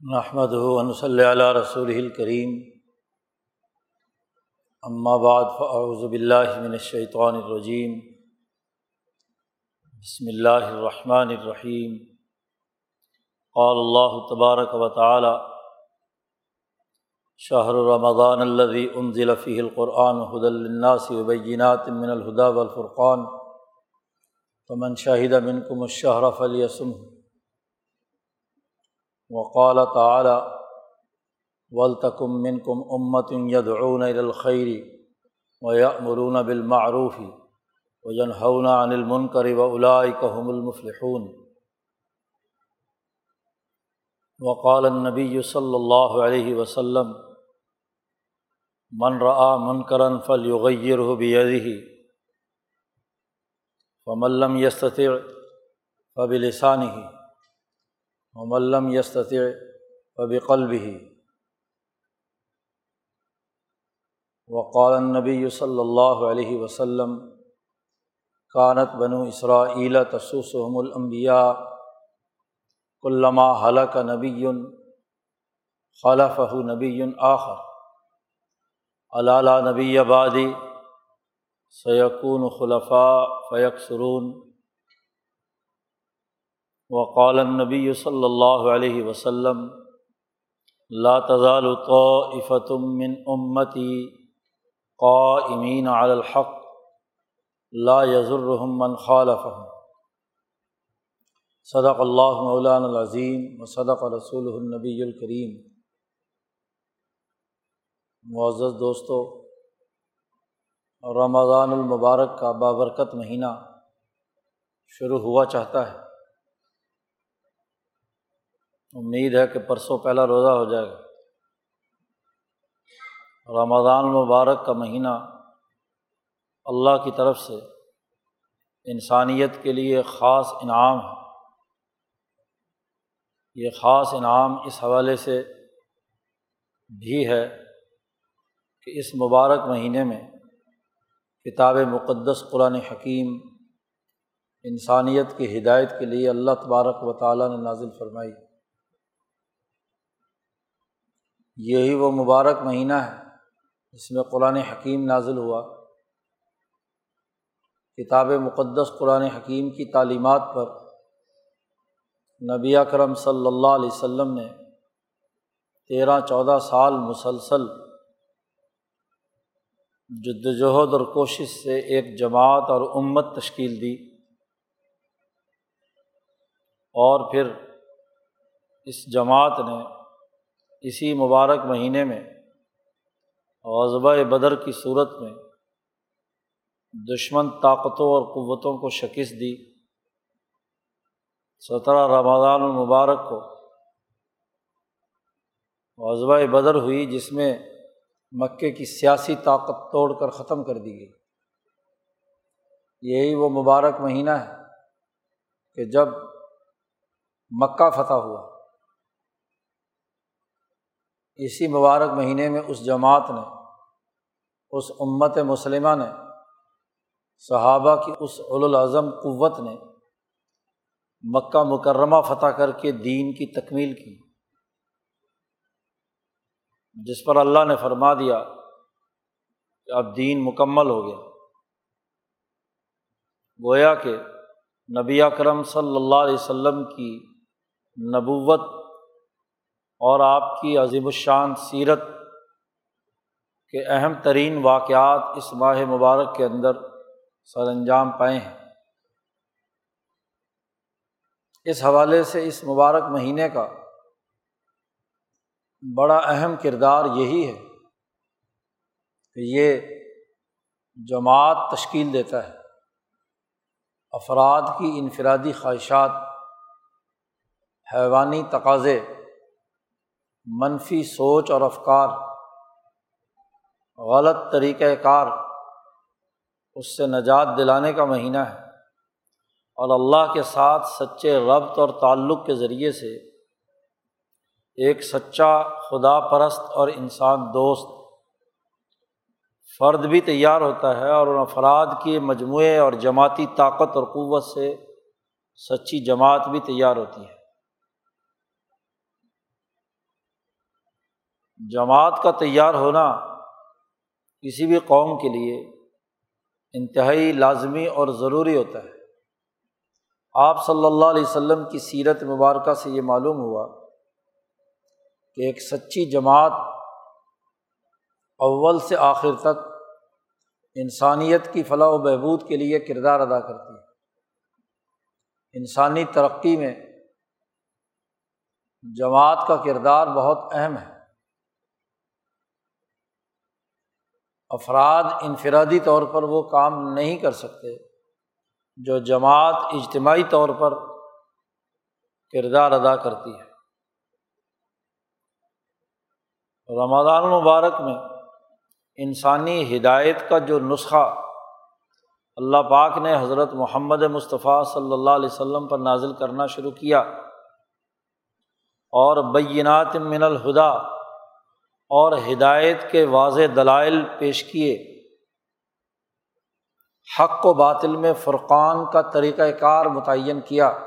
نحمد ون صلی علیہ رسول الکریم بعد فاعوذ باللہ من الشیطان الرجیم بسم اللہ الرحمن الرحیم قال اللہ تبارک و تعالی شہر رمضان الذي انزل فيه القرآن هدى للناس وبينات من الهدى والفرقان. فمن شهد منكم الشهر فليصمه. وقال تعالی ولتکم من کم امت یدعون الخیر و یامرون بالمعروف و ینہون عن المنکر و هم المفلحون. وقال النبی صلی اللہ علیہ وسلم من رآ منکرا فلیغیرہ بیدہ فمن لم یستطع فبلسانہ ملم یستط وب قلب ہی وقال نبی صلی اللہ علیہ وسلم کانت بنو اسرا تسوسحم الانبیاء علامہ حلق نبی خلف نبی آخر. علالہ نبی آبادی سیقون خلفاء فیق سرون وقال نبی صلی اللہ علیہ وسلم، لا تزال طائفة من امتی قائمین علی الحق، لا يضرهم من خالفهم. صدق اللہ مولان العظیم و صدق رسول النبی الکریم معزز دوستو، رمضان المبارک کا بابرکت مہینہ شروع ہوا چاہتا ہے۔ امید ہے کہ پرسوں پہلا روزہ ہو جائے گا۔ رمضان المبارک کا مہینہ اللہ کی طرف سے انسانیت کے لیے خاص انعام ہے۔ یہ خاص انعام اس حوالے سے بھی ہے کہ اس مبارک مہینے میں کتاب مقدس قرآن حکیم انسانیت کی ہدایت کے لیے اللہ تبارک و تعالیٰ نے نازل فرمائی۔ یہی وہ مبارک مہینہ ہے جس میں قرآن حکیم نازل ہوا۔ کتاب مقدس قرآن حکیم کی تعلیمات پر نبی اکرم صلی اللہ علیہ و سلم نے تیرہ چودہ سال مسلسل جدوجہد اور کوشش سے ایک جماعت اور امت تشکیل دی اور پھر اس جماعت نے اسی مبارک مہینے میں غذبۂ بدر کی صورت میں دشمن طاقتوں اور قوتوں کو شکست دی۔ سترہ رمضان المبارک کو غذبۂ بدر ہوئی، جس میں مکے کی سیاسی طاقت توڑ کر ختم کر دی گئی۔ یہی وہ مبارک مہینہ ہے کہ جب مکہ فتح ہوا۔ اسی مبارک مہینے میں اس جماعت نے، اس امت مسلمہ نے، صحابہ کی اس الاظم قوت نے مکہ مکرمہ فتح کر کے دین کی تکمیل کی۔ جس پر اللہ نے فرما دیا کہ اب دین مکمل ہو گیا۔ گویا کہ نبی اکرم صلی اللہ علیہ وسلم کی نبوت اور آپ کی عظیم الشان سیرت کے اہم ترین واقعات اس ماہ مبارک کے اندر سر انجام پائے ہیں۔ اس حوالے سے اس مبارک مہینے کا بڑا اہم کردار یہی ہے کہ یہ جماعت تشکیل دیتا ہے۔ افراد کی انفرادی خواہشات، حیوانی تقاضے منفی سوچ اور افکار، غلط طریقۂ کار اس سے نجات دلانے کا مہینہ ہے۔ اور اللہ کے ساتھ سچے ربط اور تعلق کے ذریعے سے ایک سچا خدا پرست اور انسان دوست فرد بھی تیار ہوتا ہے اور ان افراد کے مجموعے اور جماعتی طاقت اور قوت سے سچی جماعت بھی تیار ہوتی ہے۔ جماعت کا تیار ہونا کسی بھی قوم کے لیے انتہائی لازمی اور ضروری ہوتا ہے۔ آپ صلی اللہ علیہ وسلم کی سیرت مبارکہ سے یہ معلوم ہوا کہ ایک سچی جماعت اول سے آخر تک انسانیت کی فلاح و بہبود کے لیے کردار ادا کرتی ہے۔ انسانی ترقی میں جماعت کا کردار بہت اہم ہے۔ افراد انفرادی طور پر وہ کام نہیں کر سکتے، جو جماعت اجتماعی طور پر کردار ادا کرتی ہے۔ رمضان المبارک میں انسانی ہدایت کا جو نسخہ اللہ پاک نے حضرت محمد مصطفیٰ صلی اللہ علیہ وسلم پر نازل کرنا شروع کیا، اور بینات من الہدا اور ہدایت کے واضح دلائل پیش کیے۔ حق و باطل میں فرقان کا طریقۂ کار متعین کیا۔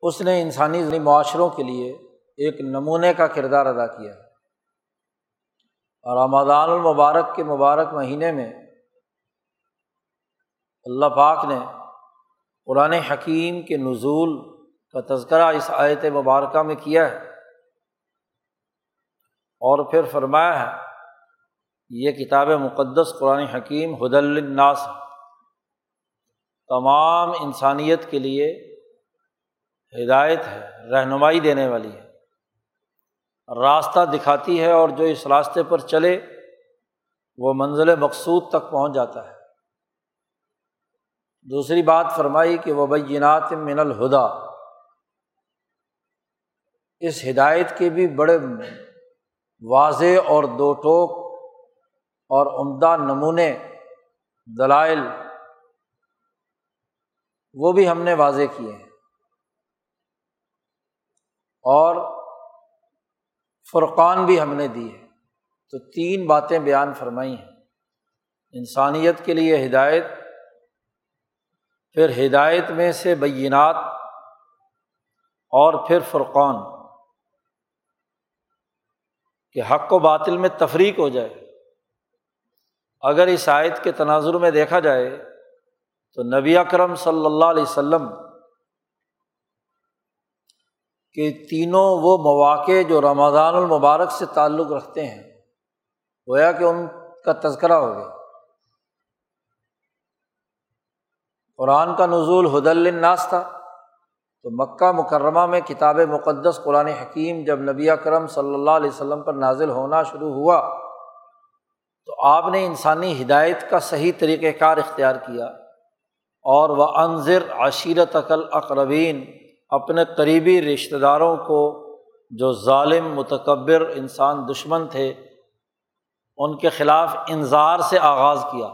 اس نے انسانی معاشروں کے لیے ایک نمونے کا کردار ادا کیا۔ اور رمضان المبارک کے مبارک مہینے میں اللہ پاک نے قرآن حکیم کے نزول کا تذکرہ اس آیت مبارکہ میں کیا ہے۔ اور پھر فرمایا ہے، یہ کتاب مقدس قرآن حکیم حد الناس تمام انسانیت کے لیے ہدایت ہے، رہنمائی دینے والی ہے۔ راستہ دکھاتی ہے اور جو اس راستے پر چلے، وہ منزل مقصود تک پہنچ جاتا ہے۔ دوسری بات فرمائی کہ وہ بینات من الہدا اس ہدایت کے بھی بڑے واضح اور دو ٹوک اور عمدہ نمونے دلائل، وہ بھی ہم نے واضح کیے ہیں۔ اور فرقان بھی ہم نے دی ہے تو تین باتیں بیان فرمائی ہیں۔ انسانیت کے لیے ہدایت، پھر ہدایت میں سے بینات، اور پھر فرقان۔ کہ حق و باطل میں تفریق ہو جائے۔ اگر اس آیت کے تناظر میں دیکھا جائے تو نبی اکرم صلی اللہ علیہ وسلم کہ تینوں وہ مواقع جو رمضان المبارک سے تعلق رکھتے ہیں، گویا کہ ان کا تذکرہ ہو گیا۔ قرآن کا نزول حد الناس تھا۔ تو مکہ مکرمہ میں کتاب مقدس قرآن حکیم جب نبی کرم صلی اللہ علیہ وسلم پر نازل ہونا شروع ہوا، تو آپ نے انسانی ہدایت کا صحیح طریقۂ کار اختیار کیا اور وہ انضر عشیرت عقل اقربین اپنے قریبی رشتہ داروں کو جو ظالم، متکبر انسان، دشمن تھے، ان کے خلاف انظار سے آغاز کیا۔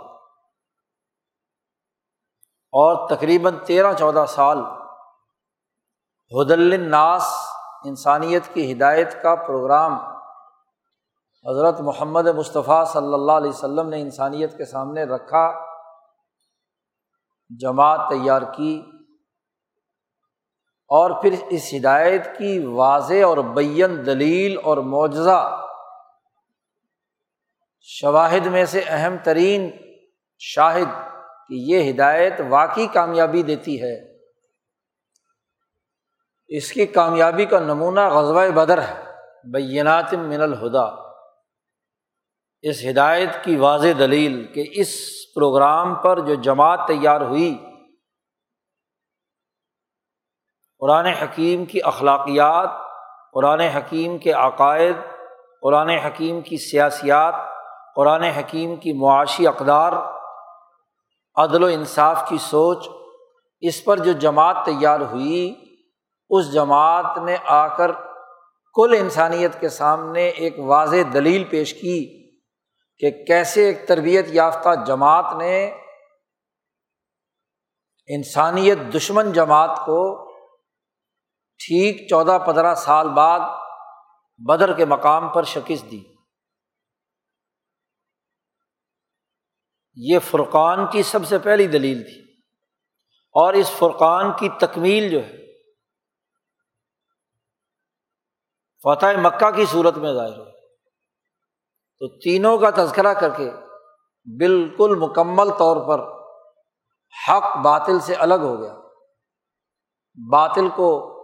اور تقریباً تیرہ، چودہ سال حد الناس انسانیت کی ہدایت کا پروگرام حضرت محمد مصطفیٰ صلی اللہ علیہ وسلم نے انسانیت کے سامنے رکھا، جماعت تیار کی اور پھر اس ہدایت کی واضح اور بین دلیل اور معجزہ شواہد میں سے اہم ترین شاہد کہ یہ ہدایت واقعی کامیابی دیتی ہے۔ اس کی کامیابی کا نمونہ غزوہ بدر ہے۔ بینات من الہدا۔ اس ہدایت کی واضح دلیل کہ اس پروگرام پر جو جماعت تیار ہوئی، قرآن حکیم کی اخلاقیات، قرآن حکیم کے عقائد، قرآن حکیم کی سیاسیات، قرآن حکیم کی معاشی اقدار، عدل و انصاف کی سوچ، اس پر جو جماعت تیار ہوئی اس جماعت نے آ کر کل انسانیت کے سامنے ایک واضح دلیل پیش کی کہ کیسے ایک تربیت یافتہ جماعت نے انسانیت دشمن جماعت کو ٹھیک چودہ پندرہ سال بعد بدر کے مقام پر شکست دی۔ یہ فرقان کی سب سے پہلی دلیل تھی اور اس فرقان کی تکمیل جو ہے فتح مکہ کی صورت میں ظاہر ہو۔ تو تینوں کا تذکرہ کر کے بالکل مکمل طور پر حق باطل سے الگ ہو گیا۔ باطل کو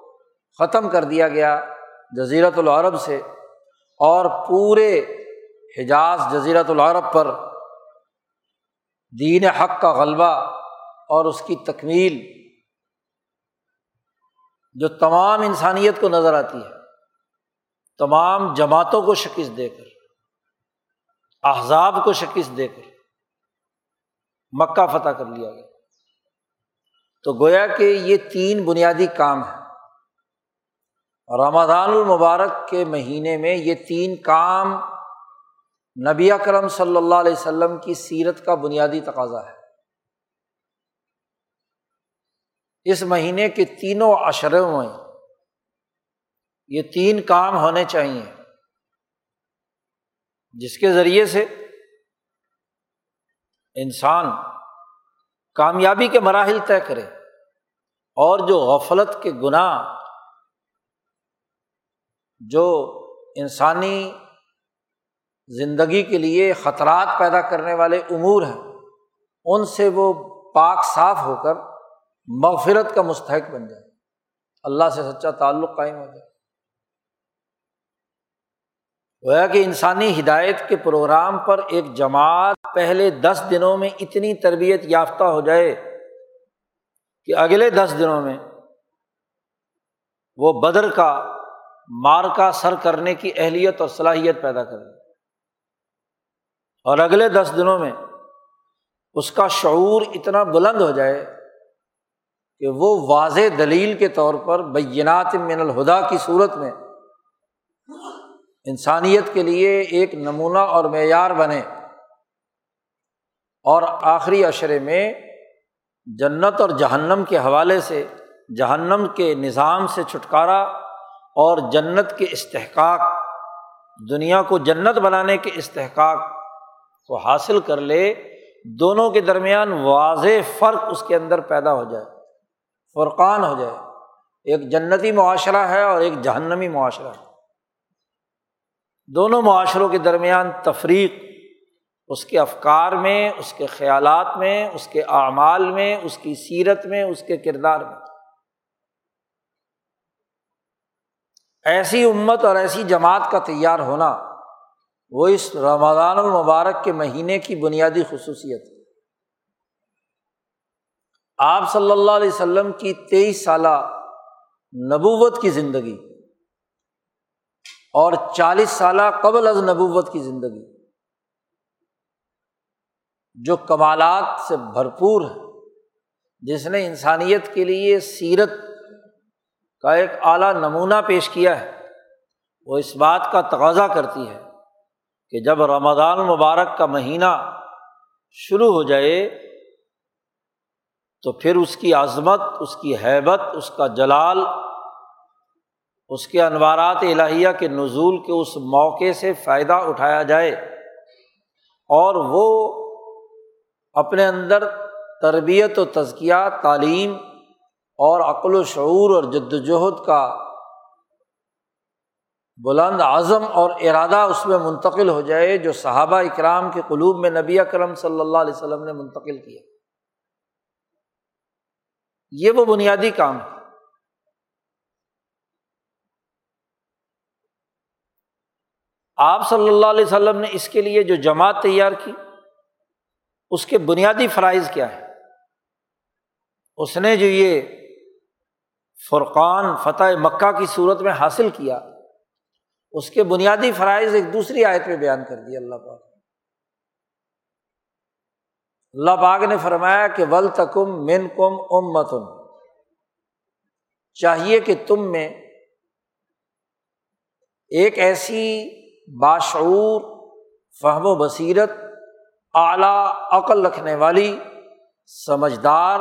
ختم کر دیا گیا جزیرت العرب سے اور پورے حجاز جزیرت العرب پر دین حق کا غلبہ اور اس کی تکمیل جو تمام انسانیت کو نظر آتی ہے۔ تمام جماعتوں کو شکست دے کر، احزاب کو شکست دے کر مکہ فتح کر لیا گیا۔ تو گویا کہ یہ تین بنیادی کام ہیں۔ رمضان المبارک کے مہینے میں یہ تین کام نبی اکرم صلی اللہ علیہ وسلم کی سیرت کا بنیادی تقاضا ہے۔ اس مہینے کے تینوں اشروں میں یہ تین کام ہونے چاہیے۔ جس کے ذریعے سے انسان کامیابی کے مراحل طے کرے اور جو غفلت کے گناہ جو انسانی زندگی کے لیے خطرات پیدا کرنے والے امور ہیں، ان سے وہ پاک صاف ہو کر مغفرت کا مستحق بن جائے۔ اللہ سے سچا تعلق قائم ہو جائے۔ گویا کہ انسانی ہدایت کے پروگرام پر ایک جماعت پہلے دس دنوں میں اتنی تربیت یافتہ ہو جائے کہ اگلے دس دنوں میں وہ بدر کا مار کا سر کرنے کی اہلیت اور صلاحیت پیدا کرے اور اگلے دس دنوں میں اس کا شعور اتنا بلند ہو جائے کہ وہ واضح دلیل کے طور پر بینات من الہدا کی صورت میں انسانیت کے لیے ایک نمونہ اور معیار بنے۔ اور آخری اشرے میں جنت اور جہنم کے حوالے سے، جہنم کے نظام سے چھٹکارا اور جنت کے استحقاق، دنیا کو جنت بنانے کے استحقاق کو حاصل کر لے، دونوں کے درمیان واضح فرق اس کے اندر پیدا ہو جائے، فرقان ہو جائے۔ ایک جنتی معاشرہ ہے اور ایک جہنمی معاشرہ ہے۔ دونوں معاشروں کے درمیان تفریق، اس کے افکار میں، اس کے خیالات میں، اس کے اعمال میں، اس کی سیرت میں، اس کے کردار میں۔ ایسی امت اور ایسی جماعت کا تیار ہونا، وہ اس رمضان المبارک کے مہینے کی بنیادی خصوصیت ہے۔ آپ صلی اللہ علیہ وسلم کی تیئیس سالہ نبوت کی زندگی اور چالیس سالہ قبل از نبوت کی زندگی، جو کمالات سے بھرپور ہے، جس نے انسانیت کے لیے سیرت کا ایک اعلیٰ نمونہ پیش کیا ہے، وہ اس بات کا تقاضا کرتی ہے کہ جب رمضان المبارک کا مہینہ شروع ہو جائے تو پھر اس کی عظمت، اس کی حیبت، اس کا جلال اس کے انوارات الہیہ کے نزول کے اس موقع سے فائدہ اٹھایا جائے اور وہ اپنے اندر تربیت و تزکیہ، تعلیم اور عقل و شعور اور جد وجہد کا بلند اعظم اور ارادہ اس میں منتقل ہو جائے جو صحابہ اکرام کے قلوب میں نبی اکرم صلی اللہ علیہ وسلم نے منتقل کیا۔ یہ وہ بنیادی کام ہے۔ آپ صلی اللہ علیہ وسلم نے اس کے لیے جو جماعت تیار کی، اس کے بنیادی فرائض کیا ہے اس نے جو یہ فرقان فتح مکہ کی صورت میں حاصل کیا، اس کے بنیادی فرائض ایک دوسری آیت میں بیان کر دیا اللہ پاک۔ اللہ پاک نے فرمایا کہ ول تکم من کم ام متم چاہیے کہ تم میں ایک ایسی باشعور، فہم و بصیرت، اعلیٰ عقل رکھنے والی، سمجھدار،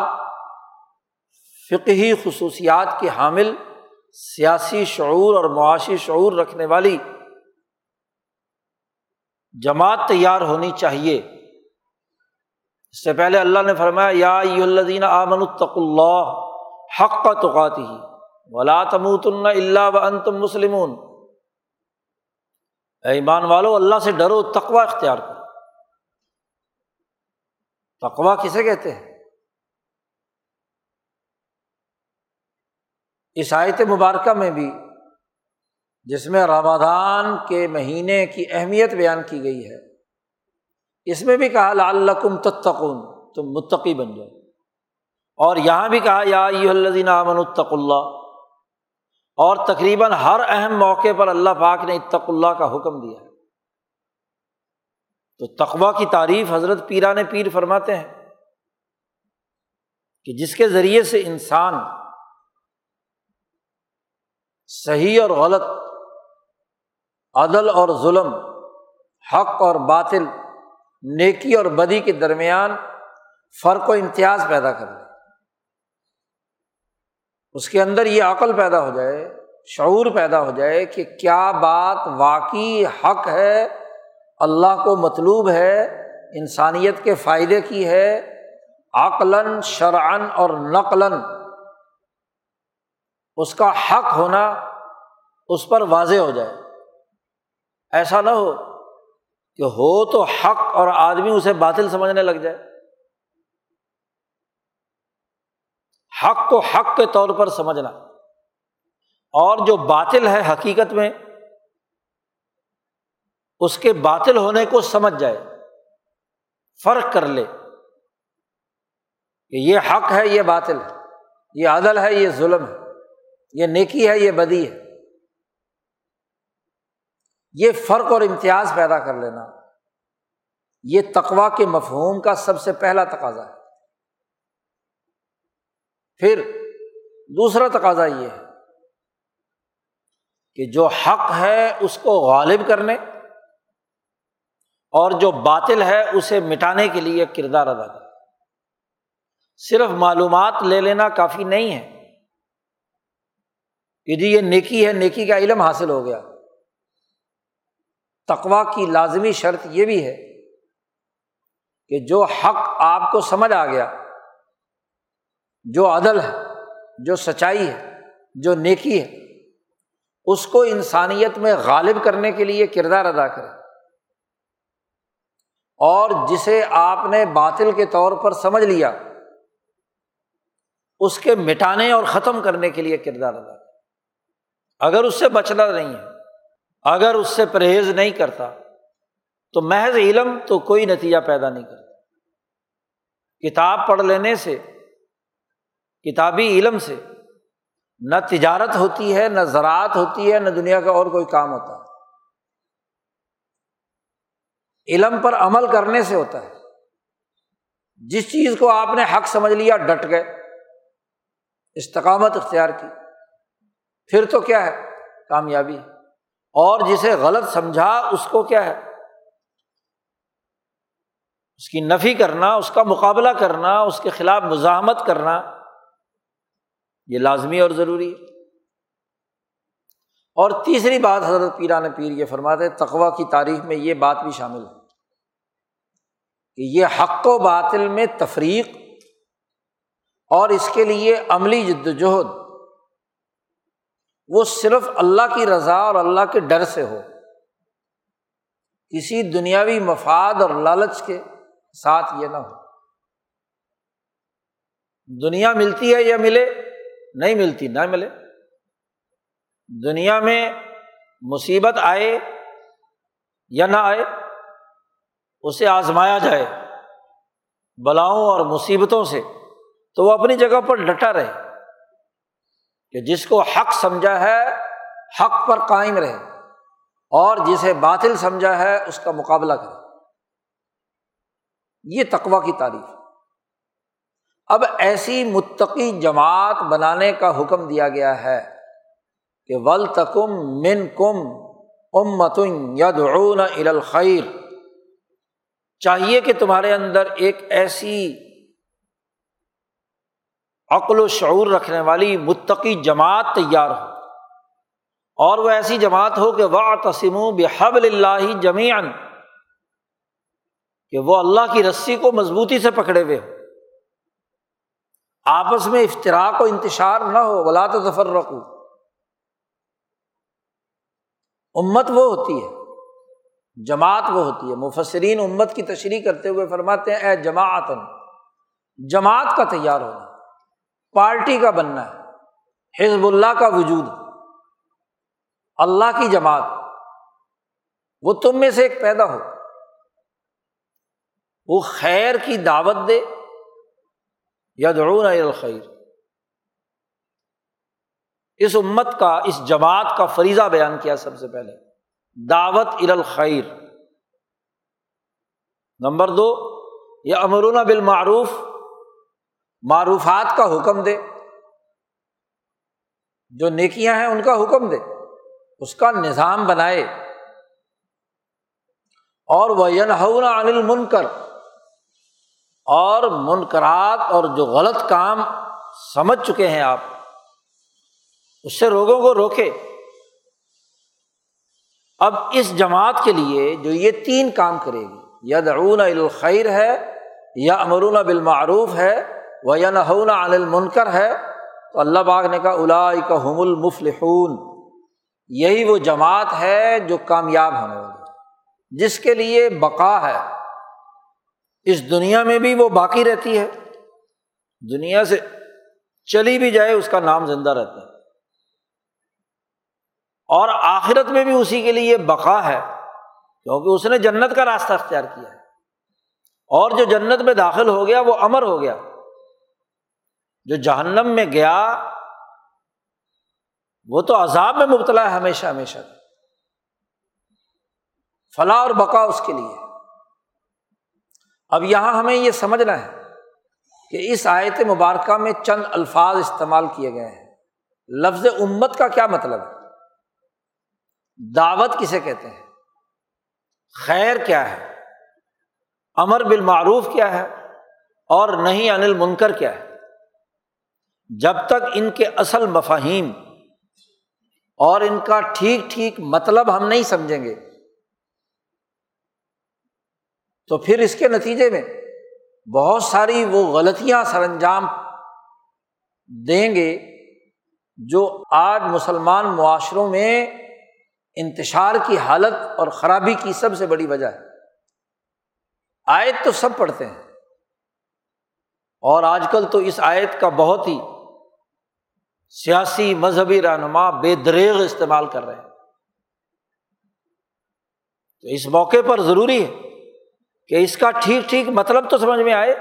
فقہی خصوصیات کے حامل، سیاسی شعور اور معاشی شعور رکھنے والی۔ جماعت تیار ہونی چاہیے۔ اس سے پہلے اللہ نے فرمایا، یا الدین آمن الطق اللہ حق کا توقات ہی ولا تموت اللہ و ان تم ایمان والو، اللہ سے ڈرو تقوا اختیار کرو۔ تقوا کسے کہتے ہیں؟ عیسائیت مبارکہ میں بھی، جس میں رمادان کے مہینے کی اہمیت بیان کی گئی ہے، اس میں بھی کہا لال تتقون، تم متقی بن جاؤ۔ اور یہاں بھی کہا، یا الدین امن اتق اللہ۔ اور تقریباً ہر اہم موقع پر اللہ پاک نے اتق اللہ کا حکم دیا تو تقوا کی تعریف حضرت پیران پیر فرماتے ہیں کہ جس کے ذریعے سے انسان صحیح اور غلط، عدل اور ظلم، حق اور باطل، نیکی اور بدی کے درمیان فرق و امتیاز پیدا کر لے اس کے اندر یہ عقل پیدا ہو جائے، شعور پیدا ہو جائے کہ کیا بات واقعی حق ہے، اللہ کو مطلوب ہے، انسانیت کے فائدے کی ہے، عقلاً شرعن اور نقلاً۔ اس کا حق ہونا اس پر واضح ہو جائے۔ ایسا نہ ہو کہ ہو تو حق اور آدمی اسے باطل سمجھنے لگ جائے۔ حق کو حق کے طور پر سمجھنا۔ اور جو باطل ہے حقیقت میں، اس کے باطل ہونے کو سمجھ جائے، فرق کر لے کہ یہ حق ہے، یہ باطل ہے، یہ عدل ہے، یہ ظلم ہے، یہ نیکی ہے، یہ بدی ہے۔ یہ فرق اور امتیاز پیدا کر لینا، یہ تقوا کے مفہوم کا سب سے پہلا تقاضا ہے۔ پھر دوسرا تقاضا یہ ہے کہ جو حق ہے اس کو غالب کرنے اور جو باطل ہے اسے مٹانے کے لیے کردار ادا کر صرف معلومات لے لینا کافی نہیں ہے۔ کہ جی یہ نیکی ہے، نیکی کا علم حاصل ہو گیا۔ تقوا کی لازمی شرط یہ بھی ہے کہ جو حق آپ کو سمجھ آ گیا جو عدل ہے، جو سچائی ہے، جو نیکی ہے، اس کو انسانیت میں غالب کرنے کے لیے کردار ادا کرے۔ اور جسے آپ نے باطل کے طور پر سمجھ لیا، اس کے مٹانے اور ختم کرنے کے لیے کردار ادا کرے۔ اگر اس سے بچنا نہیں ہے، اگر اس سے پرہیز نہیں کرتا، تو محض علم تو کوئی نتیجہ پیدا نہیں کرتا۔ کتاب پڑھ لینے سے کتابی علم سے۔ نہ تجارت ہوتی ہے، نہ زراعت ہوتی ہے، نہ دنیا کا اور کوئی کام ہوتا ہے۔ علم پر عمل کرنے سے ہوتا ہے۔ جس چیز کو آپ نے حق سمجھ لیا، ڈٹ گئے۔ استقامت اختیار کی۔ پھر تو کیا ہے؟ کامیابی۔ اور جسے غلط سمجھا، اس کو کیا ہے؟ اس کی نفی کرنا، اس کا مقابلہ کرنا، اس کے خلاف مزاحمت کرنا۔ یہ لازمی اور ضروری ہے۔ اور تیسری بات حضرت پیران پیر یہ فرماتے تقوا کی تاریخ میں یہ بات بھی شامل ہے کہ یہ حق و باطل میں تفریق اور اس کے لیے عملی جد وجہد وہ صرف اللہ کی رضا اور اللہ کے ڈر سے ہو۔ کسی دنیاوی مفاد اور لالچ کے ساتھ یہ نہ ہو۔ دنیا ملتی ہے یا ملے نہیں ملتی، نہ ملے۔ دنیا میں مصیبت آئے یا نہ آئے، اسے آزمایا جائے بلاؤں اور مصیبتوں سے، تو وہ اپنی جگہ پر ڈٹا رہے۔ کہ جس کو حق سمجھا ہے، حق پر قائم رہے، اور جسے باطل سمجھا ہے، اس کا مقابلہ کرے۔ یہ تقوا کی تعریف۔ اب ایسی متقی جماعت بنانے کا حکم دیا گیا ہے کہ ول تکم من کم ام متن ید الخیر۔ چاہیے کہ تمہارے اندر ایک ایسی عقل و شعور رکھنے والی متقی جماعت تیار ہو اور وہ ایسی جماعت ہو کہ وہ تسم بحب اللہ جمیان کہ وہ اللہ کی رسی کو مضبوطی سے پکڑے ہوئے ہو آپس میں افطراک و انتشار نہ ہو ولاۃ ظفر رکھو امت وہ ہوتی ہے، جماعت وہ ہوتی ہے۔ مفسرین امت کی تشریح کرتے ہوئے فرماتے ہیں، اے جماعت جماعت کا تیار ہونا پارٹی کا بننا ہے، حزب اللہ کا وجود۔ اللہ کی جماعت، وہ تم میں سے ایک پیدا ہو۔ وہ خیر کی دعوت دے یا درون الخیر۔ اس امت کا، اس جماعت کا فریضہ بیان کیا سب سے پہلے۔ دعوت الخیر۔ نمبر دو یا امرون بالمعروف۔ معروفات کا حکم دے۔ جو نیکیاں ہیں، ان کا حکم دے۔ اس کا نظام بنائے۔ اور وہ ینہونا انل منکر اور منکرات اور جو غلط کام سمجھ چکے ہیں آپ، اس سے لوگوں کو روکے۔ اب اس جماعت کے لیے جو یہ تین کام کرے گی یا درون الخیر ہے یا امرون بالمعروف ہے وہ یا نہون عن المنکر ہے، تو اللہ باغ نے کہا الا کا المفلحون۔ یہی وہ جماعت ہے جو کامیاب ہونے والی جس کے لیے بقا ہے۔ اس دنیا میں بھی وہ باقی رہتی ہے۔ دنیا سے چلی بھی جائے اس کا نام زندہ رہتا ہے۔ اور آخرت میں بھی اسی کے لیے بقا ہے، کیونکہ اس نے جنت کا راستہ اختیار کیا ہے۔ اور جو جنت میں داخل ہو گیا، وہ امر ہو گیا۔ جو جہنم میں گیا، وہ تو عذاب میں مبتلا ہے ہمیشہ ہمیشہ۔ فلاح اور بقا اس کے لیے۔ اب یہاں ہمیں یہ سمجھنا ہے کہ اس آیت مبارکہ میں چند الفاظ استعمال کیے گئے ہیں۔ لفظ امت کا کیا مطلب ہے؟ دعوت کسے کہتے ہیں؟ خیر کیا ہے؟ امر بالمعروف کیا ہے؟ اور نہیں انل منکر کیا ہے؟ جب تک ان کے اصل مفاہیم اور ان کا ٹھیک ٹھیک مطلب ہم نہیں سمجھیں گے تو پھر اس کے نتیجے میں بہت ساری وہ غلطیاں سر انجام دیں گے جو آج مسلمان معاشروں میں انتشار کی حالت اور خرابی کی سب سے بڑی وجہ ہے۔ آیت تو سب پڑھتے ہیں۔ اور آج کل تو اس آیت کا بہت ہی سیاسی مذہبی رہنما بے دریغ استعمال کر رہے ہیں۔ تو اس موقع پر ضروری ہے کہ اس کا ٹھیک ٹھیک مطلب تو سمجھ میں آئے۔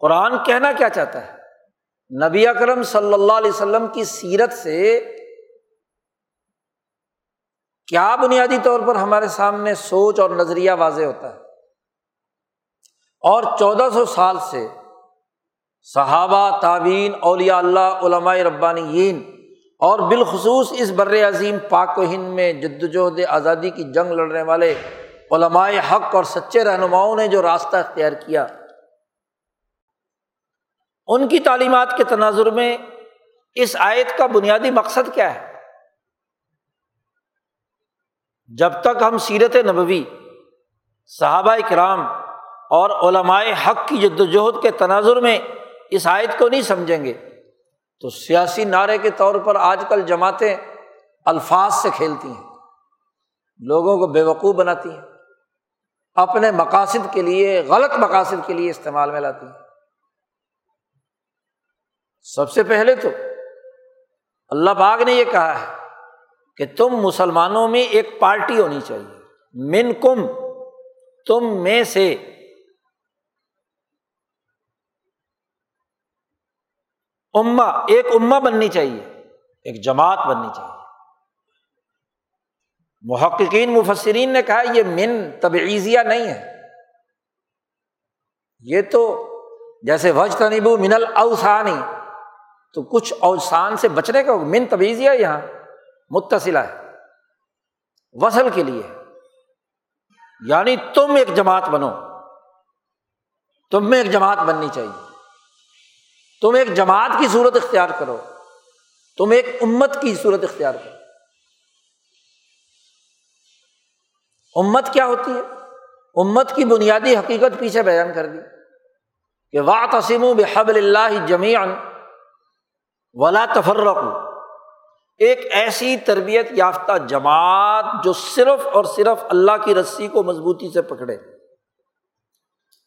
قرآن کہنا کیا چاہتا ہے؟ نبی اکرم صلی اللہ علیہ وسلم کی سیرت سے کیا بنیادی طور پر ہمارے سامنے سوچ اور نظریہ واضح ہوتا ہے؟ اور چودہ سو سال سے صحابہ تعوین اولیا اللہ، علماء ربانی اور بالخصوص اس بر عظیم پاک و ہند میں جدوجہد آزادی کی جنگ لڑنے والے علماء حق اور سچے رہنماؤں نے جو راستہ اختیار کیا، ان کی تعلیمات کے تناظر میں اس آیت کا بنیادی مقصد کیا ہے؟ جب تک ہم سیرت نبوی، صحابہ کرام اور علمائے حق کی جد وجہد کے تناظر میں اس آیت کو نہیں سمجھیں گے، تو سیاسی نعرے کے طور پر آج کل جماعتیں الفاظ سے کھیلتی ہیں، لوگوں کو بے وقوع بناتی ہیں۔ اپنے مقاصد کے لیے، غلط مقاصد کے لیے استعمال میں لاتی ہیں۔ سب سے پہلے تو اللہ باغ نے یہ کہا ہے کہ تم مسلمانوں میں ایک پارٹی ہونی چاہیے۔ من کم تم میں سے۔ اما ایک اما بننی چاہیے، ایک جماعت بننی چاہیے۔ محققین، مفسرین نے کہا یہ من تبعیضیہ نہیں ہے۔ یہ تو جیسے وج تنیبو من الاوسانی تو کچھ اوسان سے بچنے کا من تبعیضیہ یہاں متصلہ ہے۔ وصل کے لیے۔ یعنی تم ایک جماعت بنو۔ تم میں ایک جماعت بننی چاہیے۔ تم ایک جماعت کی صورت اختیار کرو۔ تم ایک امت کی صورت اختیار کرو۔ امت کیا ہوتی ہے؟ امت کی بنیادی حقیقت پیچھے بیان کر دی۔ کہ وا تسیم بحب اللہ جمی ولا تفرق ایک ایسی تربیت یافتہ جماعت جو صرف اور صرف اللہ کی رسی کو مضبوطی سے پکڑے۔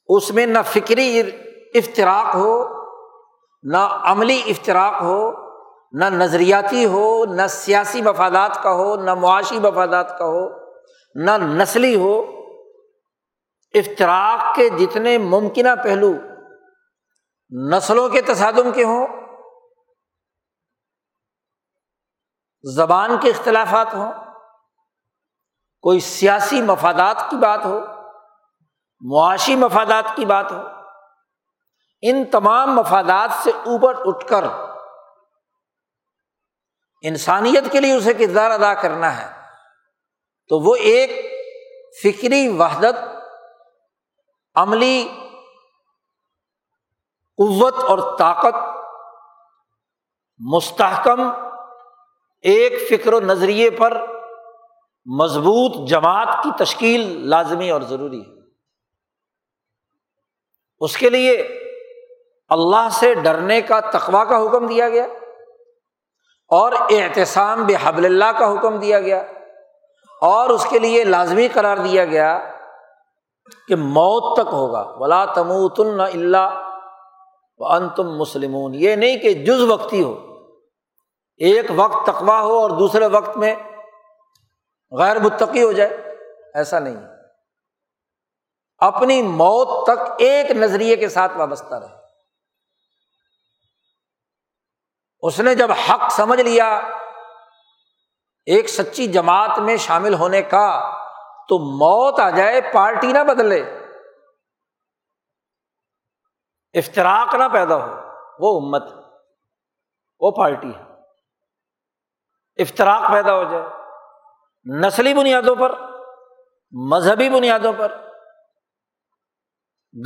اس میں نہ فکری افطراک ہو، نہ عملی افطراک ہو، نہ نظریاتی ہو، نہ سیاسی مفادات کا ہو، نہ معاشی مفادات کا ہو۔ نہ نسلی ہو افطراک کے جتنے ممکنہ پہلو نسلوں کے تصادم کے ہوں، زبان کے اختلافات ہوں، کوئی سیاسی مفادات کی بات ہو، معاشی مفادات کی بات ہو، ان تمام مفادات سے اوپر اٹھ کر انسانیت کے لیے اسے کردار ادا کرنا ہے۔ تو وہ ایک فکری وحدت، عملی قوت اور طاقت، مستحکم ایک فکر و نظریے پر مضبوط جماعت کی تشکیل لازمی اور ضروری ہے۔ اس کے لیے اللہ سے ڈرنے کا تقوا کا حکم دیا گیا اور احتسام بحب اللہ کا حکم دیا گیا۔ اور اس کے لیے لازمی قرار دیا گیا کہ موت تک ہوگا۔ ولا تموت اللہ ان تم مسلمون۔ یہ نہیں کہ جز وقتی ہو۔ ایک وقت تقوا ہو اور دوسرے وقت میں غیر متقی ہو جائے۔ ایسا نہیں۔ اپنی موت تک ایک نظریے کے ساتھ وابستہ رہے۔ اس نے جب حق سمجھ لیا ایک سچی جماعت میں شامل ہونے کا تو موت آ جائے، پارٹی نہ بدلے۔ افطراک نہ پیدا ہو، وہ امت وہ پارٹی ہے۔ افطراک پیدا ہو جائے، نسلی بنیادوں پر، مذہبی بنیادوں پر،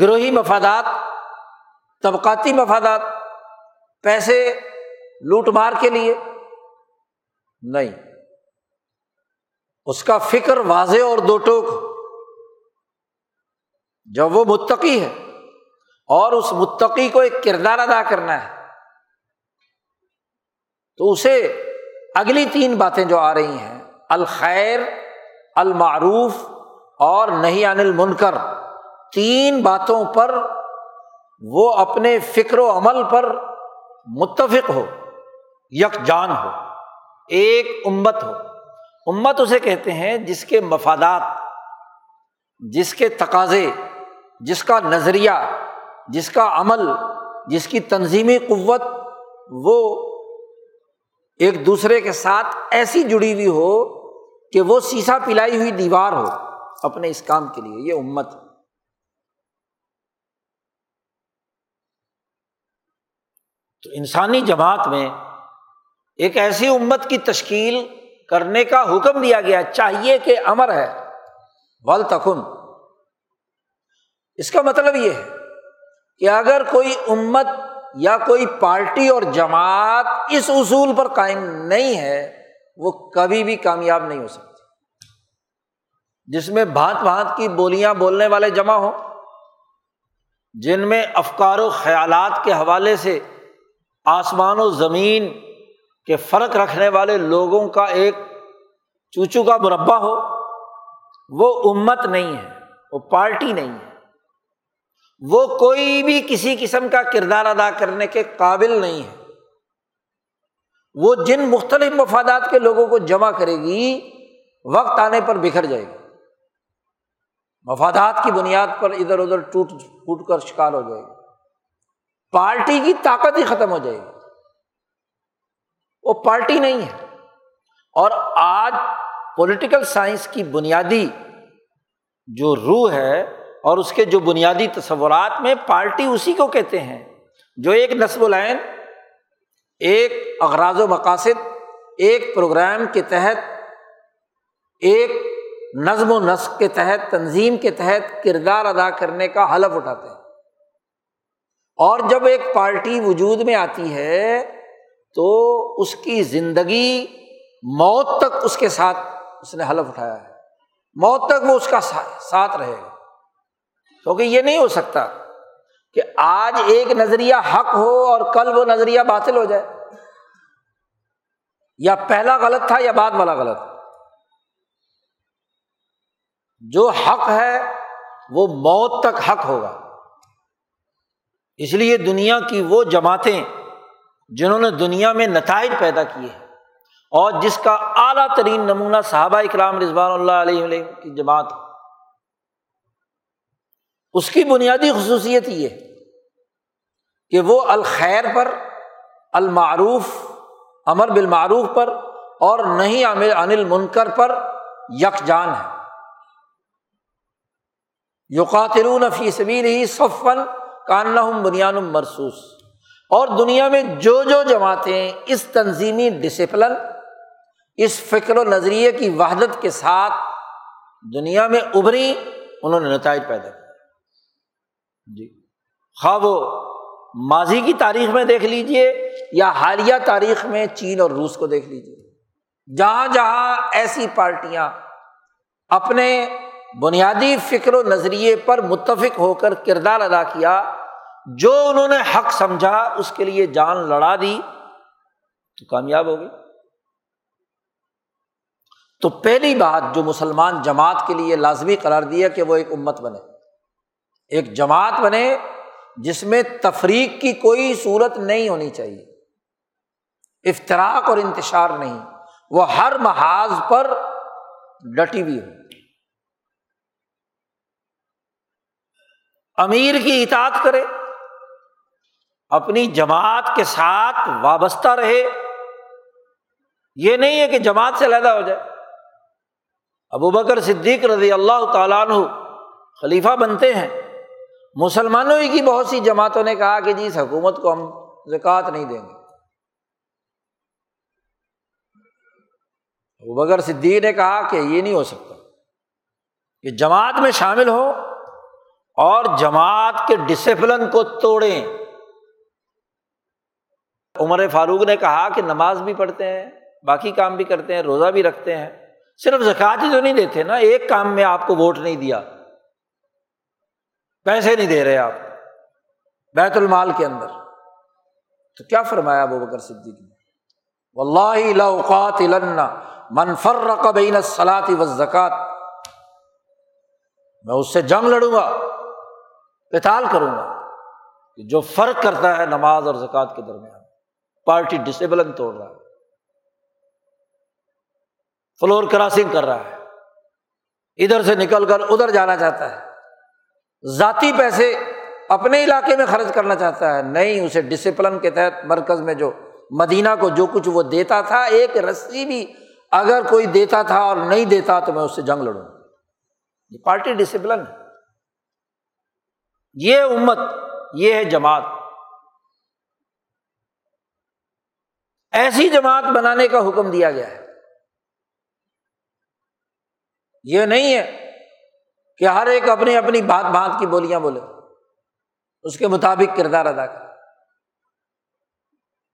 گروہی مفادات، طبقاتی مفادات، پیسے لوٹ مار کے لیے۔ نہیں۔ اس کا فکر واضح اور دو ٹوک۔ جب وہ متقی ہے اور اس متقی کو ایک کردار ادا کرنا ہے، تو اسے اگلی تین باتیں جو آ رہی ہیں، الخیر، المعروف اور نہیں عن المنکر، تین باتوں پر وہ اپنے فکر و عمل پر متفق ہو یکجان ہو، ایک امت ہو۔ امت اسے کہتے ہیں جس کے مفادات، جس کے تقاضے، جس کا نظریہ، جس کا عمل، جس کی تنظیمی قوت، وہ ایک دوسرے کے ساتھ ایسی جڑی ہوئی ہو کہ وہ سیسا پلائی ہوئی دیوار ہو اپنے اس کام کے لیے، یہ امت۔ تو انسانی جماعت میں ایک ایسی امت کی تشکیل کرنے کا حکم دیا گیا، چاہیے کہ امر ہے۔ ول تخن اس کا مطلب یہ ہے کہ اگر کوئی امت یا کوئی پارٹی اور جماعت اس اصول پر قائم نہیں ہے، وہ کبھی بھی کامیاب نہیں ہو سکتی۔ جس میں بھانت بھانت کی بولیاں بولنے والے جمع ہوں، جن میں افکار و خیالات کے حوالے سے آسمان و زمین کے فرق رکھنے والے لوگوں کا ایک چوچو کا مربع ہو، وہ امت نہیں ہے، وہ پارٹی نہیں ہے۔ وہ کوئی بھی کسی قسم کا کردار ادا کرنے کے قابل نہیں ہے۔ وہ جن مختلف مفادات کے لوگوں کو جمع کرے گی، وقت آنے پر بکھر جائے گی۔ مفادات کی بنیاد پر ادھر ادھر ٹوٹ، پھوٹ کر شکار ہو جائے گی۔ پارٹی کی طاقت ہی ختم ہو جائے گی۔ وہ پارٹی نہیں ہے۔ اور آج پولیٹیکل سائنس کی بنیادی جو روح ہے اور اس کے جو بنیادی تصورات میں پارٹی اسی کو کہتے ہیں۔ جو ایک نصب العین، ایک اغراض و مقاصد، ایک پروگرام کے تحت، ایک نظم و نسق کے تحت، تنظیم کے تحت کردار ادا کرنے کا حلف اٹھاتے ہیں۔ اور جب ایک پارٹی وجود میں آتی ہے تو اس کی زندگی موت تک اس کے ساتھ اس نے حلف اٹھایا ہے۔ موت تک وہ اس کا ساتھ رہے گا۔ کیونکہ یہ نہیں ہو سکتا کہ آج ایک نظریہ حق ہو اور کل وہ نظریہ باطل ہو جائے۔ یا پہلا غلط تھا یا بعد والا غلط۔ جو حق ہے وہ موت تک حق ہوگا۔ اس لیے دنیا کی وہ جماعتیں جنہوں نے دنیا میں نتائج پیدا کیے ہیں اور جس کا اعلیٰ ترین نمونہ صحابہ اکرام رضوان اللہ علیہ کی جماعت اس کی بنیادی خصوصیت یہ کہ وہ الخیر پر، المعروف، امر بالمعروف پر اور نہیں انل منکر پر یکجان ہے۔ یوقاتلون فی سبیل ہی صفن کاننا بنیان مرسوس اور دنیا میں جو جو جماعتیں اس تنظیمی ڈسپلن اس فکر و نظریے کی وحدت کے ساتھ دنیا میں ابھری، انہوں نے نتائج پیدا کیا جی۔ خواہ وہ ماضی کی تاریخ میں دیکھ لیجیے یا حالیہ تاریخ میں چین اور روس کو دیکھ لیجیے جہاں جہاں ایسی پارٹیاں اپنے بنیادی فکر و نظریے پر متفق ہو کر کردار ادا کیا جو انہوں نے حق سمجھا، اس کے لیے جان لڑا دی، تو کامیاب ہوگی تو پہلی بات جو مسلمان جماعت کے لیے لازمی قرار دیا کہ وہ ایک امت بنے۔ ایک جماعت بنے جس میں تفریق کی کوئی صورت نہیں ہونی چاہیے۔ افطراک اور انتشار نہیں۔ وہ ہر محاذ پر ڈٹی ہوئی ہو۔ امیر کی اطاعت کرے۔ اپنی جماعت کے ساتھ وابستہ رہے۔ یہ نہیں ہے کہ جماعت سے علیحدہ ہو جائے۔ ابو بکر صدیق رضی اللہ تعالیٰ عنہ خلیفہ بنتے ہیں۔ مسلمانوں ہی کی بہت سی جماعتوں نے کہا کہ جی اس حکومت کو ہم زکوٰۃ نہیں دیں گے۔ ابو بکر صدیق نے کہا کہ یہ نہیں ہو سکتا کہ جماعت میں شامل ہو اور جماعت کے ڈسپلن کو توڑیں۔ عمر فاروق نے کہا کہ نماز بھی پڑھتے ہیں، باقی کام بھی کرتے ہیں، روزہ بھی رکھتے ہیں۔ صرف زکات ہی تو نہیں دیتے نا، ایک کام میں آپ کو ووٹ نہیں دیا۔ پیسے نہیں دے رہے آپ۔ بیت المال کے اندر۔ تو کیا فرمایا ابو بکر صدیق نے؟ واللہ اوقات من فرق بین الصلاۃ والزکات میں اس سے جنگ لڑوں گا قتال کروں گا کہ جو فرق کرتا ہے نماز اور زکوٰۃ کے درمیان۔ پارٹی ڈسیبلن توڑ رہا ہے۔ فلور کراسنگ کر رہا ہے۔ ادھر سے نکل کر ادھر جانا چاہتا ہے۔ ذاتی پیسے اپنے علاقے میں خرچ کرنا چاہتا ہے۔ نہیں، اسے ڈسپلن کے تحت مرکز میں جو مدینہ کو جو کچھ وہ دیتا تھا، ایک رسی بھی اگر کوئی دیتا تھا اور نہیں دیتا تو میں اس سے جنگ لڑوں۔ یہ پارٹی ڈسپلن ہے۔ یہ امت، یہ ہے جماعت۔ ایسی جماعت بنانے کا حکم دیا گیا ہے۔ یہ نہیں ہے کہ ہر ایک اپنی اپنی بات بات کی بولیاں بولے۔ اس کے مطابق کردار ادا کر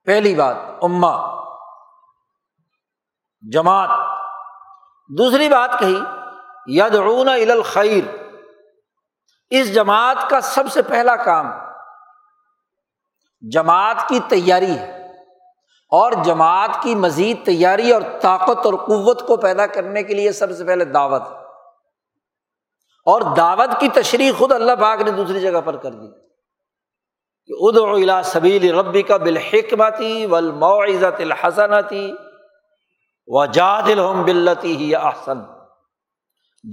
پہلی بات اما جماعت۔ دوسری بات کہی، یدعون الخیر۔ اس جماعت کا سب سے پہلا کام جماعت کی تیاری ہے۔ اور جماعت کی مزید تیاری اور طاقت اور قوت کو پیدا کرنے کے لیے سب سے پہلے دعوت اور دعوت کی تشریح خود اللہ پاک نے دوسری جگہ پر کر دی۔ کہ اد الا سبیل ربی کا بالحکمتی ولمعزت الحسنتی و جاد الحم بلتی ہی احسن۔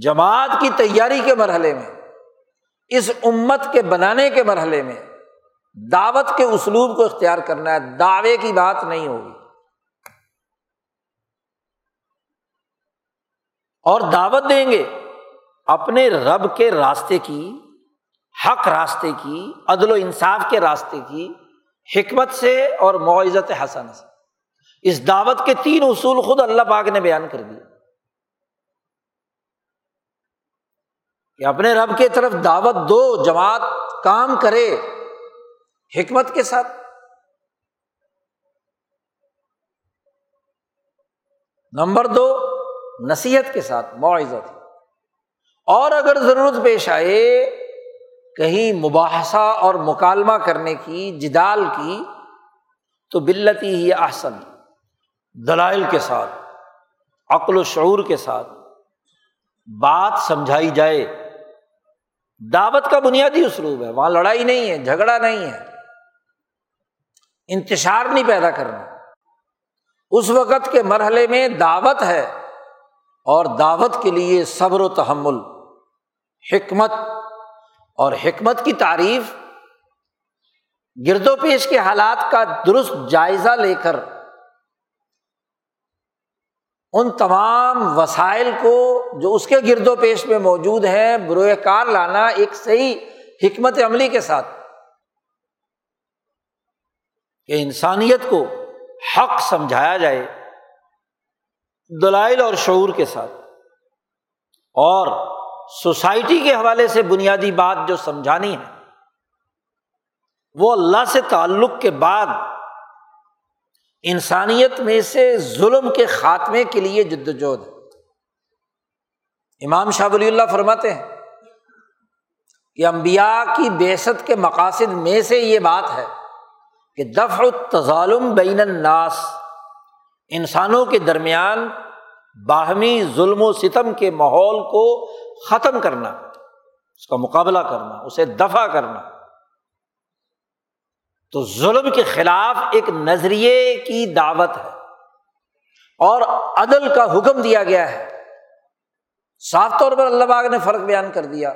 جماعت کی تیاری کے مرحلے میں، اس امت کے بنانے کے مرحلے میں دعوت کے اسلوب کو اختیار کرنا ہے، دعوے کی بات نہیں ہوگی۔ اور دعوت دیں گے، اپنے رب کے راستے کی، حق راستے کی، عدل و انصاف کے راستے کی حکمت سے اور معزت حسن سے۔ اس دعوت کے تین اصول خود اللہ پاک نے بیان کر دیے۔ کہ اپنے رب کی طرف دعوت دو، جماعت کام کرے۔ حکمت کے ساتھ۔ نمبر دو، نصیحت کے ساتھ معزت اور اگر ضرورت پیش آئے کہیں مباحثہ اور مکالمہ کرنے کی، جدال کی، تو بلتی ہی آسن دلائل کے ساتھ، عقل و شعور کے ساتھ۔ بات سمجھائی جائے۔ دعوت کا بنیادی اسلوب ہے، وہاں لڑائی نہیں ہے، جھگڑا نہیں ہے۔ انتشار نہیں پیدا کرنا۔ اس وقت کے مرحلے میں دعوت ہے اور دعوت کے لیے صبر و تحمل، حکمت اور حکمت کی تعریف، گرد و پیش کے حالات کا درست جائزہ لے کر ان تمام وسائل کو جو اس کے گرد و پیش میں موجود ہیں بروئے کار لانا ایک صحیح حکمت عملی کے ساتھ۔ کہ انسانیت کو حق سمجھایا جائے دلائل اور شعور کے ساتھ اور سوسائٹی کے حوالے سے بنیادی بات جو سمجھانی ہے، وہ اللہ سے تعلق کے بعد انسانیت میں سے ظلم کے خاتمے کے لیے جد وجہد امام شاہ ولی اللہ فرماتے ہیں کہ امبیا کی بیست کے مقاصد میں سے یہ بات ہے کہ دفع التظالم بین الناس، انسانوں کے درمیان باہمی ظلم و ستم کے ماحول کو ختم کرنا، اس کا مقابلہ کرنا، اسے دفاع کرنا۔ تو ظلم کے خلاف ایک نظریے کی دعوت ہے اور عدل کا حکم دیا گیا ہے۔ صاف طور پر اللہ باغ نے فرق بیان کر دیا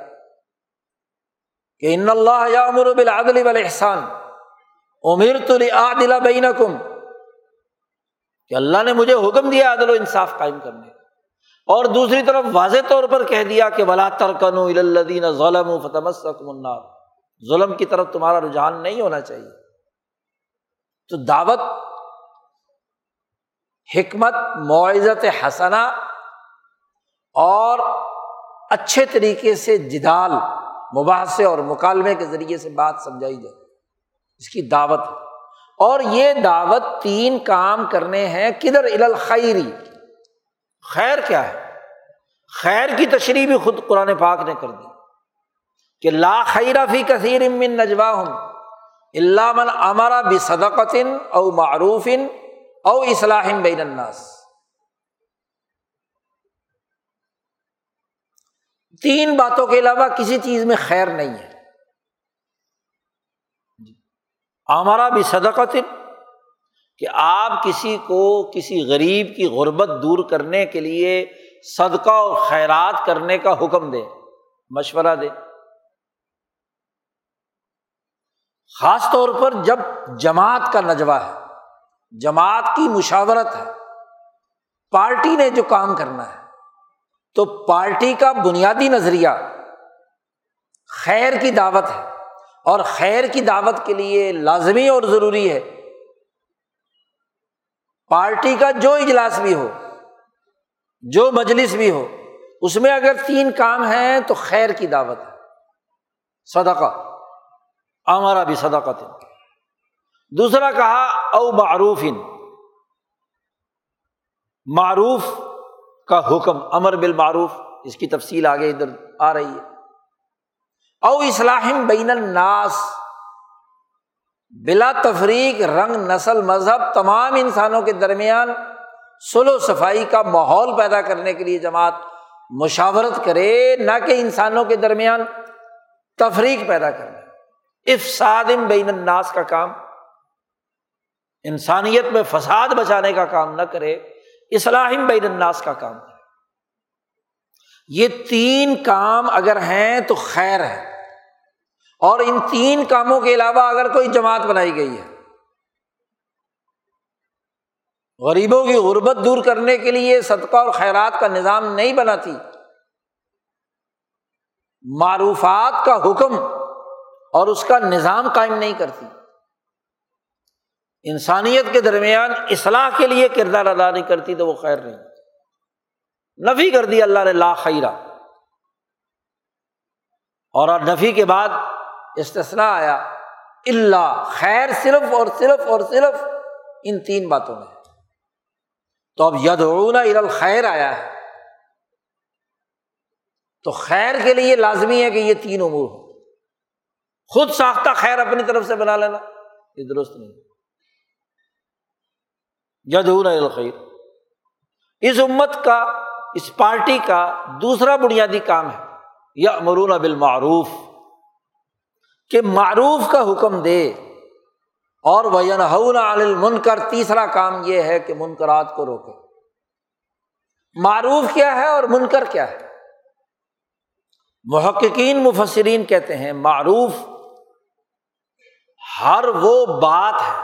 کہ ان اللہ یا امر بالعدل والاحسان امیر تو عادل بینکم، کہ اللہ نے مجھے حکم دیا عدل و انصاف قائم کرنے۔ اور دوسری طرف واضح طور پر کہہ دیا کہ ولا ترکن الدین ظلم و فتمس النار۔ ظلم کی طرف تمہارا رجحان نہیں ہونا چاہیے۔ تو دعوت، حکمت، معزت حسنا اور اچھے طریقے سے جدال، مباحثے اور مکالمے کے ذریعے سے بات سمجھائی جائے اس کی دعوت۔ اور یہ دعوت تین کام کرنے ہیں، کدھر؟ الخیری خیر کیا ہے؟ خیر کی تشریح بھی خود قرآن پاک نے کر دی۔ کہ لا خیرہ فی کثیر امن نجوا ہوں اللہ من امارا بھی صدقن او معروف او اصلاح بین الناس۔ تین باتوں کے علاوہ کسی چیز میں خیر نہیں ہے۔ ہمارا بھی صدقت کہ آپ کسی کو کسی غریب کی غربت دور کرنے کے لیے صدقہ اور خیرات کرنے کا حکم دے، مشورہ دے۔ خاص طور پر جب جماعت کا نجوہ ہے، جماعت کی مشاورت ہے، پارٹی نے جو کام کرنا ہے، تو پارٹی کا بنیادی نظریہ خیر کی دعوت ہے۔ اور خیر کی دعوت کے لیے لازمی اور ضروری ہے۔ پارٹی کا جو اجلاس بھی ہو، جو مجلس بھی ہو، اس میں اگر تین کام ہیں تو خیر کی دعوت ہے۔ صدقہ ہمارا بھی صداقت دوسرا کہا، او معروف ان معروف کا حکم، امر بالمعروف، اس کی تفصیل آگے ادھر آ رہی ہے۔ او اصلاحم بین الناس۔ بلا تفریق رنگ، نسل، مذہب تمام انسانوں کے درمیان سلو صفائی کا ماحول پیدا کرنے کے لیے جماعت مشاورت کرے، نہ کہ انسانوں کے درمیان تفریق پیدا کرے۔ افسادم بین الناس کا کام۔ انسانیت میں فساد بچانے کا کام نہ کرے اصلاحم بین الناس کا کام۔ کرے یہ تین کام اگر ہیں تو خیر ہے اور ان تین کاموں کے علاوہ اگر کوئی جماعت بنائی گئی ہے، غریبوں کی غربت دور کرنے کے لیے صدقہ اور خیرات کا نظام نہیں بناتی، معروفات کا حکم اور اس کا نظام قائم نہیں کرتی۔ انسانیت کے درمیان اصلاح کے لیے کردار ادا نہیں کرتی تو وہ خیر نہیں۔ نفی کر دی اللہ نے لا خیرہ۔ اور نفی کے بعد استثنا آیا۔ اللہ خیر صرف اور صرف اور صرف ان تین باتوں میں تو اب یدعون الخیر آیا ہے۔ تو خیر کے لیے لازمی ہے کہ یہ تین امور ہو خود ساختہ خیر اپنی طرف سے بنا لینا، یہ درست نہیں۔ جدور الخیر۔ اس امت کا، اس پارٹی کا دوسرا بنیادی کام ہے۔ یا امرون بالمعروف۔ کہ معروف کا حکم دے اور وہ کر تیسرا کام یہ ہے کہ منکرات کو روکے۔ معروف کیا ہے اور منکر کیا ہے؟ محققین، مفسرین کہتے ہیں، معروف ہر وہ بات ہے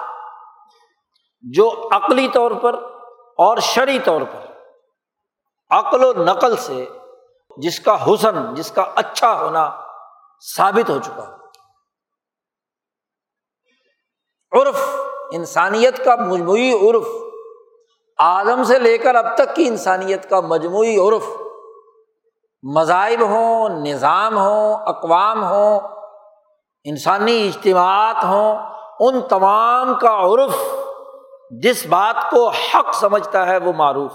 جو عقلی طور پر اور شرعی طور پر، عقل و نقل سے جس کا حسن، جس کا اچھا ہونا ثابت ہو چکا عرف، انسانیت کا مجموعی عرف۔ آدم سے لے کر اب تک کی انسانیت کا مجموعی عرف۔ مذاہب ہوں، نظام ہوں، اقوام ہوں، انسانی اجتماعات ہوں، ان تمام کا عرف جس بات کو حق سمجھتا ہے وہ معروف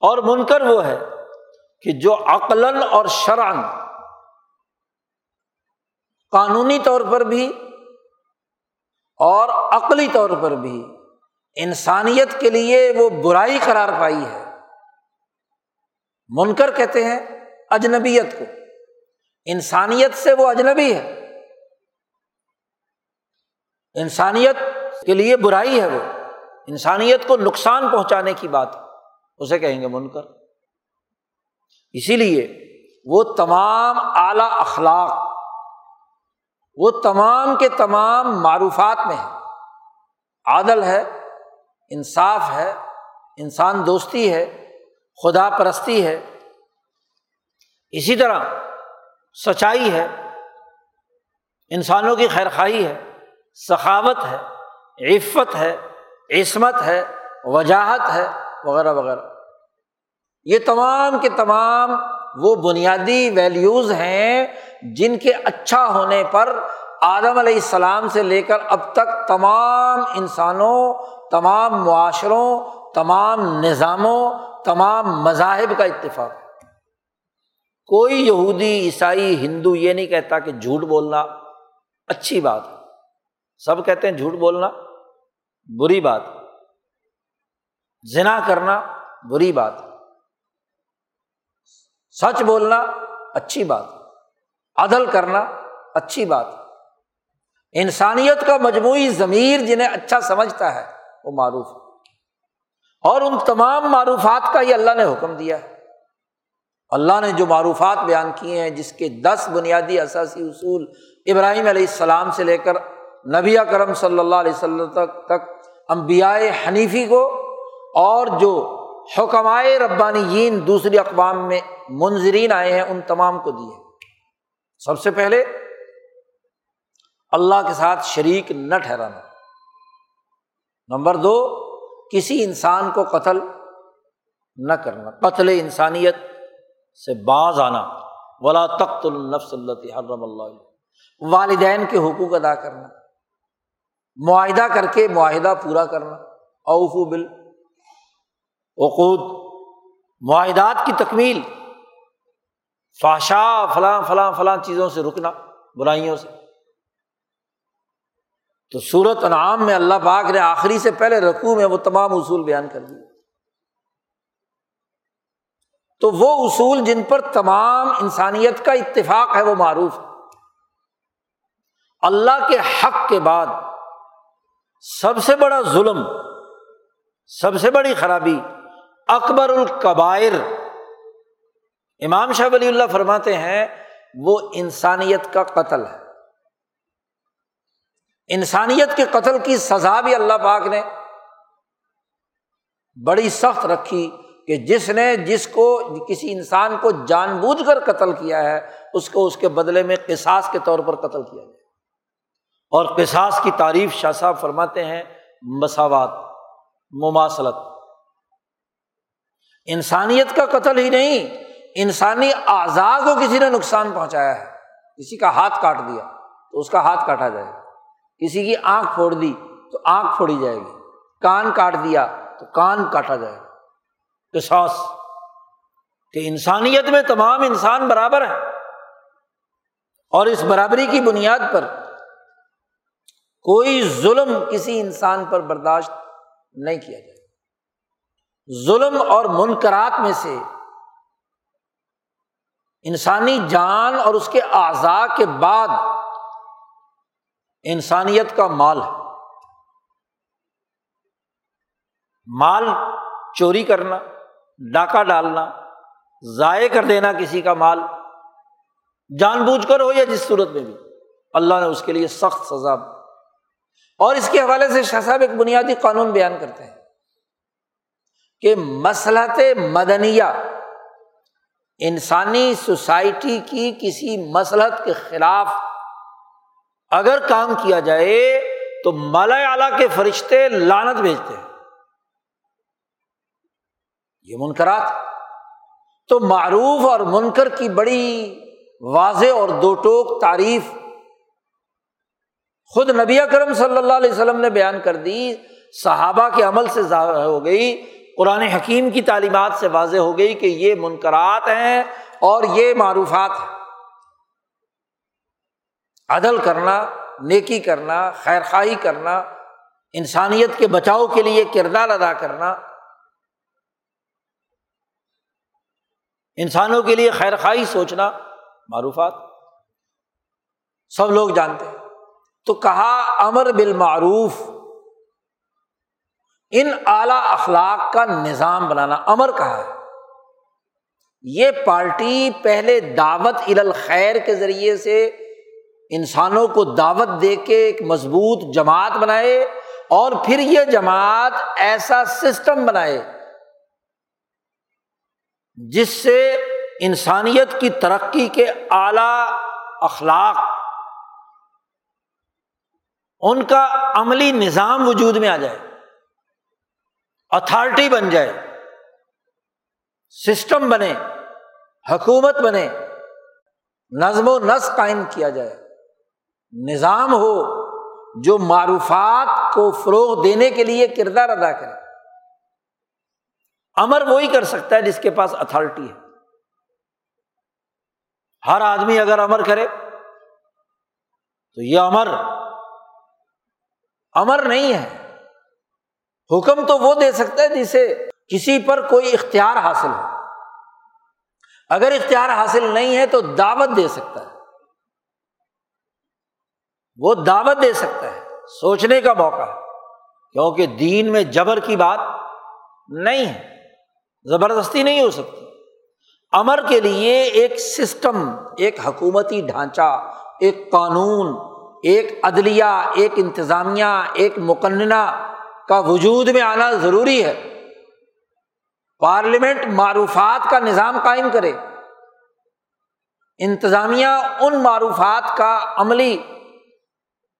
اور منکر وہ ہے کہ جو عقل اور شرن قانونی طور پر بھی اور عقلی طور پر بھی انسانیت کے لیے وہ برائی قرار پائی ہے۔ منکر کہتے ہیں اجنبیت کو۔ انسانیت سے وہ اجنبی ہے۔ انسانیت کے لیے برائی ہے وہ۔ انسانیت کو نقصان پہنچانے کی بات اسے کہیں گے منکر۔ اسی لیے وہ تمام اعلی اخلاق وہ تمام کے تمام معروفات میں ہے۔ عادل ہے، انصاف ہے، انسان دوستی ہے، خدا پرستی ہے۔ اسی طرح سچائی ہے، انسانوں کی خیر خواہی ہے، سخاوت ہے، عفت ہے، عصمت ہے، وجاہت ہے، وغیرہ وغیرہ۔ یہ تمام کے تمام وہ بنیادی ویلیوز ہیں جن کے اچھا ہونے پر آدم علیہ السلام سے لے کر اب تک تمام انسانوں، تمام معاشروں، تمام نظاموں، تمام مذاہب کا اتفاق ہے۔ کوئی یہودی، عیسائی، ہندو یہ نہیں کہتا کہ جھوٹ بولنا اچھی بات ہے۔ سب کہتے ہیں جھوٹ بولنا بری بات زنا کرنا بری بات سچ بولنا اچھی بات عدل کرنا اچھی بات انسانیت کا مجموعی ضمیر جنہیں اچھا سمجھتا ہے، وہ معروف اور ان تمام معروفات کا یہ اللہ نے حکم دیا ہے۔ اللہ نے جو معروفات بیان کیے ہیں، جس کے دس بنیادی اثاثی اصول ابراہیم علیہ السلام سے لے کر نبی کرم صلی اللہ علیہ وسلم تک تک امبیائے حنیفی کو اور جو حکمائے ربانی دوسری اقوام میں منظرین آئے ہیں، ان تمام کو دیے۔ سب سے پہلے اللہ کے ساتھ شریک نہ ٹھہرانا۔ نمبر دو، کسی انسان کو قتل نہ کرنا۔ قتل انسانیت سے باز آنا۔ ولا تخت النفس اللہ حرم اللہ والدین کے حقوق ادا کرنا۔ معاہدہ کر کے معاہدہ پورا کرنا۔ اوفو بل عقود معاہدات کی تکمیل۔ فاشا، فلاں فلاں فلاں چیزوں سے رکنا، برائیوں سے۔ تو صورت انعام میں اللہ پاک نے آخری سے پہلے رقو میں وہ تمام اصول بیان کر دیے۔ تو وہ اصول جن پر تمام انسانیت کا اتفاق ہے، وہ معروف اللہ کے حق کے بعد سب سے بڑا ظلم، سب سے بڑی خرابی، اکبر القبائر۔ امام شاہ ولی اللہ فرماتے ہیں، وہ انسانیت کا قتل ہے۔ انسانیت کے قتل کی سزا بھی اللہ پاک نے بڑی سخت رکھی کہ جس نے جس کو، کسی انسان کو جان بوجھ کر قتل کیا ہے، اس کو اس کے بدلے میں قصاص کے طور پر قتل کیا جائے اور قصاص کی تعریف شاہ صاحب فرماتے ہیں، مساوات، مماثلت۔ انسانیت کا قتل ہی نہیں انسانی اعضاء کو کسی نے نقصان پہنچایا ہے۔ کسی کا ہاتھ کاٹ دیا تو اس کا ہاتھ کاٹا جائے گا۔ کسی کی آنکھ پھوڑ دی تو آنکھ پھوڑی جائے گی۔ کان کاٹ دیا تو کان کاٹا جائے گا۔ قصاص، کہ انسانیت میں تمام انسان برابر ہیں۔ اور اس برابری کی بنیاد پر کوئی ظلم کسی انسان پر برداشت نہیں کیا جائے۔ ظلم اور منکرات میں سے انسانی جان اور اس کے اعضاء کے بعد انسانیت کا مال ہے۔ مال چوری کرنا، ڈاکہ ڈالنا، ضائع کر دینا کسی کا مال، جان بوجھ کر ہو یا جس صورت میں بھی۔ اللہ نے اس کے لیے سخت سزا۔ اور اس کے حوالے سے شاہ صاحب ایک بنیادی قانون بیان کرتے ہیں کہ مسلط مدنیہ انسانی سوسائٹی کی کسی مسلط کے خلاف اگر کام کیا جائے تو مالا اعلیٰ کے فرشتے لانت بھیجتے ہیں۔ یہ منکرات تو معروف اور منکر کی بڑی واضح اور دو ٹوک تعریف خود نبی کرم صلی اللہ علیہ وسلم نے بیان کر دی، صحابہ کے عمل سے ظاہر ہو گئی قرآن حکیم کی تعلیمات سے واضح ہو گئی کہ یہ منقرات ہیں اور یہ معروفات ہیں۔ عدل کرنا، نیکی کرنا خیر خواہی کرنا، انسانیت کے بچاؤ کے لیے کردار ادا کرنا۔ انسانوں کے لیے خیر خواہی سوچنا معروفات۔ سب لوگ جانتے ہیں۔ تو کہا امر بالمعروف۔ ان اعلی اخلاق کا نظام بنانا، امر کہا ہے۔ یہ پارٹی پہلے دعوت الخیر کے ذریعے سے انسانوں کو دعوت دے کے ایک مضبوط جماعت بنائے اور پھر یہ جماعت ایسا سسٹم بنائے جس سے انسانیت کی ترقی کے اعلی اخلاق، ان کا عملی نظام وجود میں آ جائے۔ اتھارٹی بن جائے۔ سسٹم بنے۔ حکومت بنے۔ نظم و نسق قائم کیا جائے۔ نظام ہو جو معروفات کو فروغ دینے کے لیے کردار ادا کرے۔ امر وہی کر سکتا ہے جس کے پاس اتھارٹی ہے۔ ہر آدمی اگر امر کرے تو یہ امر امر نہیں ہے۔ حکم تو وہ دے سکتا ہے جسے کسی پر کوئی اختیار حاصل ہو۔ اگر اختیار حاصل نہیں ہے تو دعوت دے سکتا ہے۔ وہ دعوت دے سکتا ہے۔ سوچنے کا موقع ہے۔ کیونکہ دین میں جبر کی بات نہیں ہے۔ زبردستی نہیں ہو سکتی۔ امر کے لیے ایک سسٹم، ایک حکومتی ڈھانچہ، ایک قانون، ایک عدلیہ، ایک انتظامیہ، ایک مقننہ کا وجود میں آنا ضروری ہے۔ پارلیمنٹ معروفات کا نظام قائم کرے۔ انتظامیہ ان معروفات کا عملی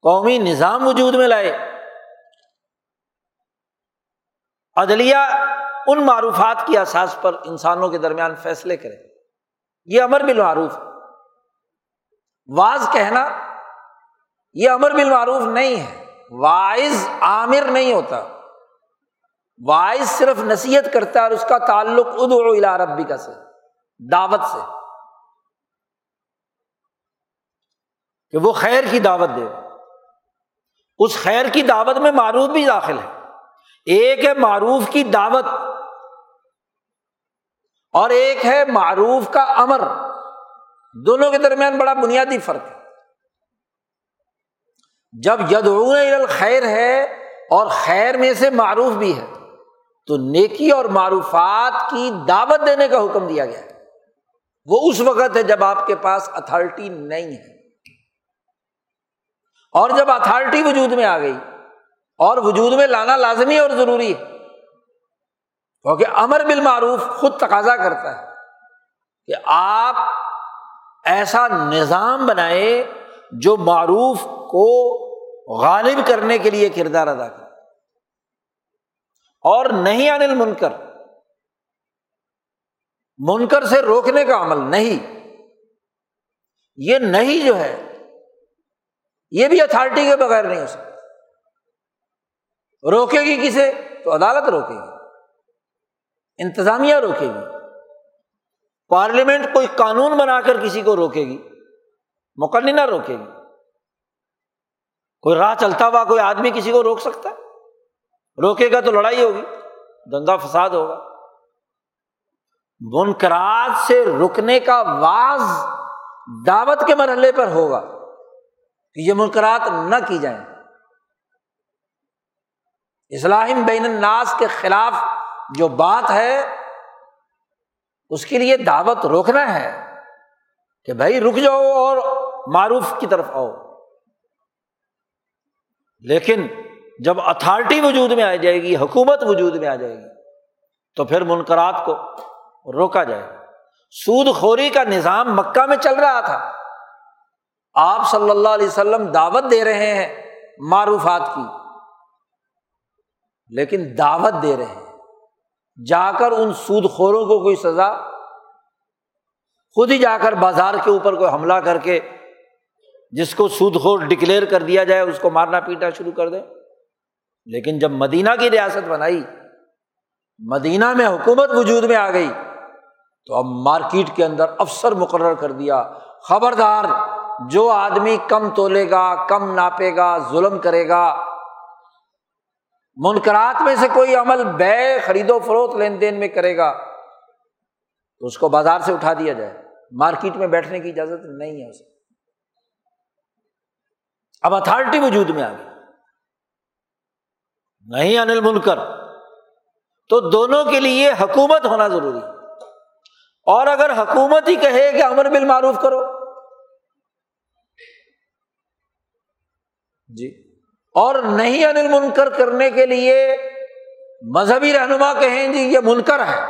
قومی نظام وجود میں لائے۔ عدلیہ ان معروفات کی احساس پر انسانوں کے درمیان فیصلے کرے۔ یہ امر بالمعروف واز کہنا، یہ امر بالمعروف نہیں ہے۔ وائز عامر نہیں ہوتا۔ وائز صرف نصیحت کرتا ہے اور اس کا تعلق ادو الا ربی کا سے، دعوت سے۔ کہ وہ خیر کی دعوت دے۔ اس خیر کی دعوت میں معروف بھی داخل ہے۔ ایک ہے معروف کی دعوت، اور ایک ہے معروف کا امر۔ دونوں کے درمیان بڑا بنیادی فرق ہے۔ جب ید خیر ہے اور خیر میں سے معروف بھی ہے، تو نیکی اور معروفات کی دعوت دینے کا حکم دیا گیا ہے۔ وہ اس وقت ہے جب آپ کے پاس اتھارٹی نہیں ہے۔ اور جب اتھارٹی وجود میں آ گئی، اور وجود میں لانا لازمی اور ضروری ہے، کیونکہ امر بالمعروف خود تقاضا کرتا ہے کہ آپ ایسا نظام بنائے جو معروف کو غالب کرنے کے لیے کردار ادا کر اور نہیں انل منکر منکر سے روکنے کا عمل نہیں۔ یہ نہیں جو ہے، یہ بھی اتھارٹی کے بغیر نہیں ہو سکتا۔ روکے گی کسے؟ تو عدالت روکے گی۔ انتظامیہ روکے گی۔ پارلیمنٹ کوئی قانون بنا کر کسی کو روکے گی۔ مقننہ روکے گی۔ کوئی راہ چلتا ہوا کوئی آدمی کسی کو روک سکتا ہے؟ روکے گا تو لڑائی ہوگی، دنگا فساد ہوگا۔ منکرات سے رکنے کا واز دعوت کے مرحلے پر ہوگا کہ یہ منکرات نہ کی جائیں۔ اسلام بین الناس کے خلاف جو بات ہے، اس کے لیے دعوت روکنا ہے کہ بھائی رک جاؤ اور معروف کی طرف آؤ۔ لیکن جب اتھارٹی وجود میں آ جائے گی، حکومت وجود میں آ جائے گی، تو پھر منقرات کو روکا جائے گا۔ سود خوری کا نظام مکہ میں چل رہا تھا۔ آپ صلی اللہ علیہ وسلم دعوت دے رہے ہیں معروفات کی۔ لیکن دعوت دے رہے ہیں۔ جا کر ان سود خوروں کو کوئی سزا، خود ہی جا کر بازار کے اوپر کوئی حملہ کر کے جس کو سود خور ڈکلیئر کر دیا جائے، اس کو مارنا پیٹنا شروع کر دے لیکن جب مدینہ کی ریاست بنائی، مدینہ میں حکومت وجود میں آ گئی، تو اب مارکیٹ کے اندر افسر مقرر کر دیا۔ خبردار، جو آدمی کم تولے گا، کم ناپے گا، ظلم کرے گا، منکرات میں سے کوئی عمل بے خرید و فروخت لین دین میں کرے گا، تو اس کو بازار سے اٹھا دیا جائے۔ مارکیٹ میں بیٹھنے کی اجازت نہیں ہے اسے۔ اب اتھارٹی وجود میں آ گئی۔ نہیں انل منکر، تو دونوں کے لیے حکومت ہونا ضروری اور اگر حکومت ہی کہے کہ امر بل معروف کرو۔ جی۔ اور نہیں انل منکر کرنے کے لیے مذہبی رہنما کہیں جی یہ منکر ہے،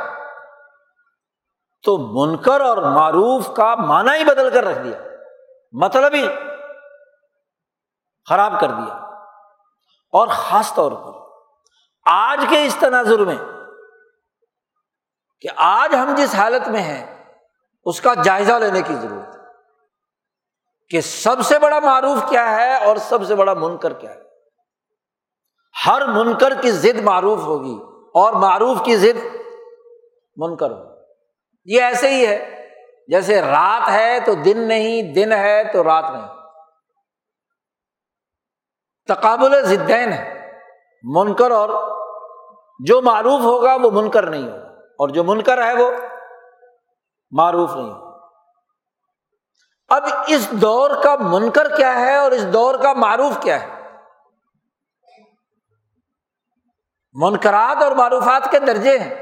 تو منکر اور معروف کا معنی ہی بدل کر رکھ دیا۔ مطلب ہی خراب کر دیا۔ اور خاص طور پر آج کے اس تناظر میں کہ آج ہم جس حالت میں ہیں، اس کا جائزہ لینے کی ضرورت ہے۔ کہ سب سے بڑا معروف کیا ہے اور سب سے بڑا منکر کیا ہے۔ ہر منکر کی ضد معروف ہوگی اور معروف کی ضد منکر ہوگی۔ یہ ایسے ہی ہے، جیسے رات ہے تو دن نہیں، دن ہے تو رات نہیں۔ تقابل ضدین ہے۔ منکر اور جو معروف ہوگا وہ منکر نہیں ہوگا۔ اور جو منکر ہے وہ معروف نہیں ہوگا۔ اب اس دور کا منکر کیا ہے اور اس دور کا معروف کیا ہے؟ منکرات اور معروفات کے درجے ہیں۔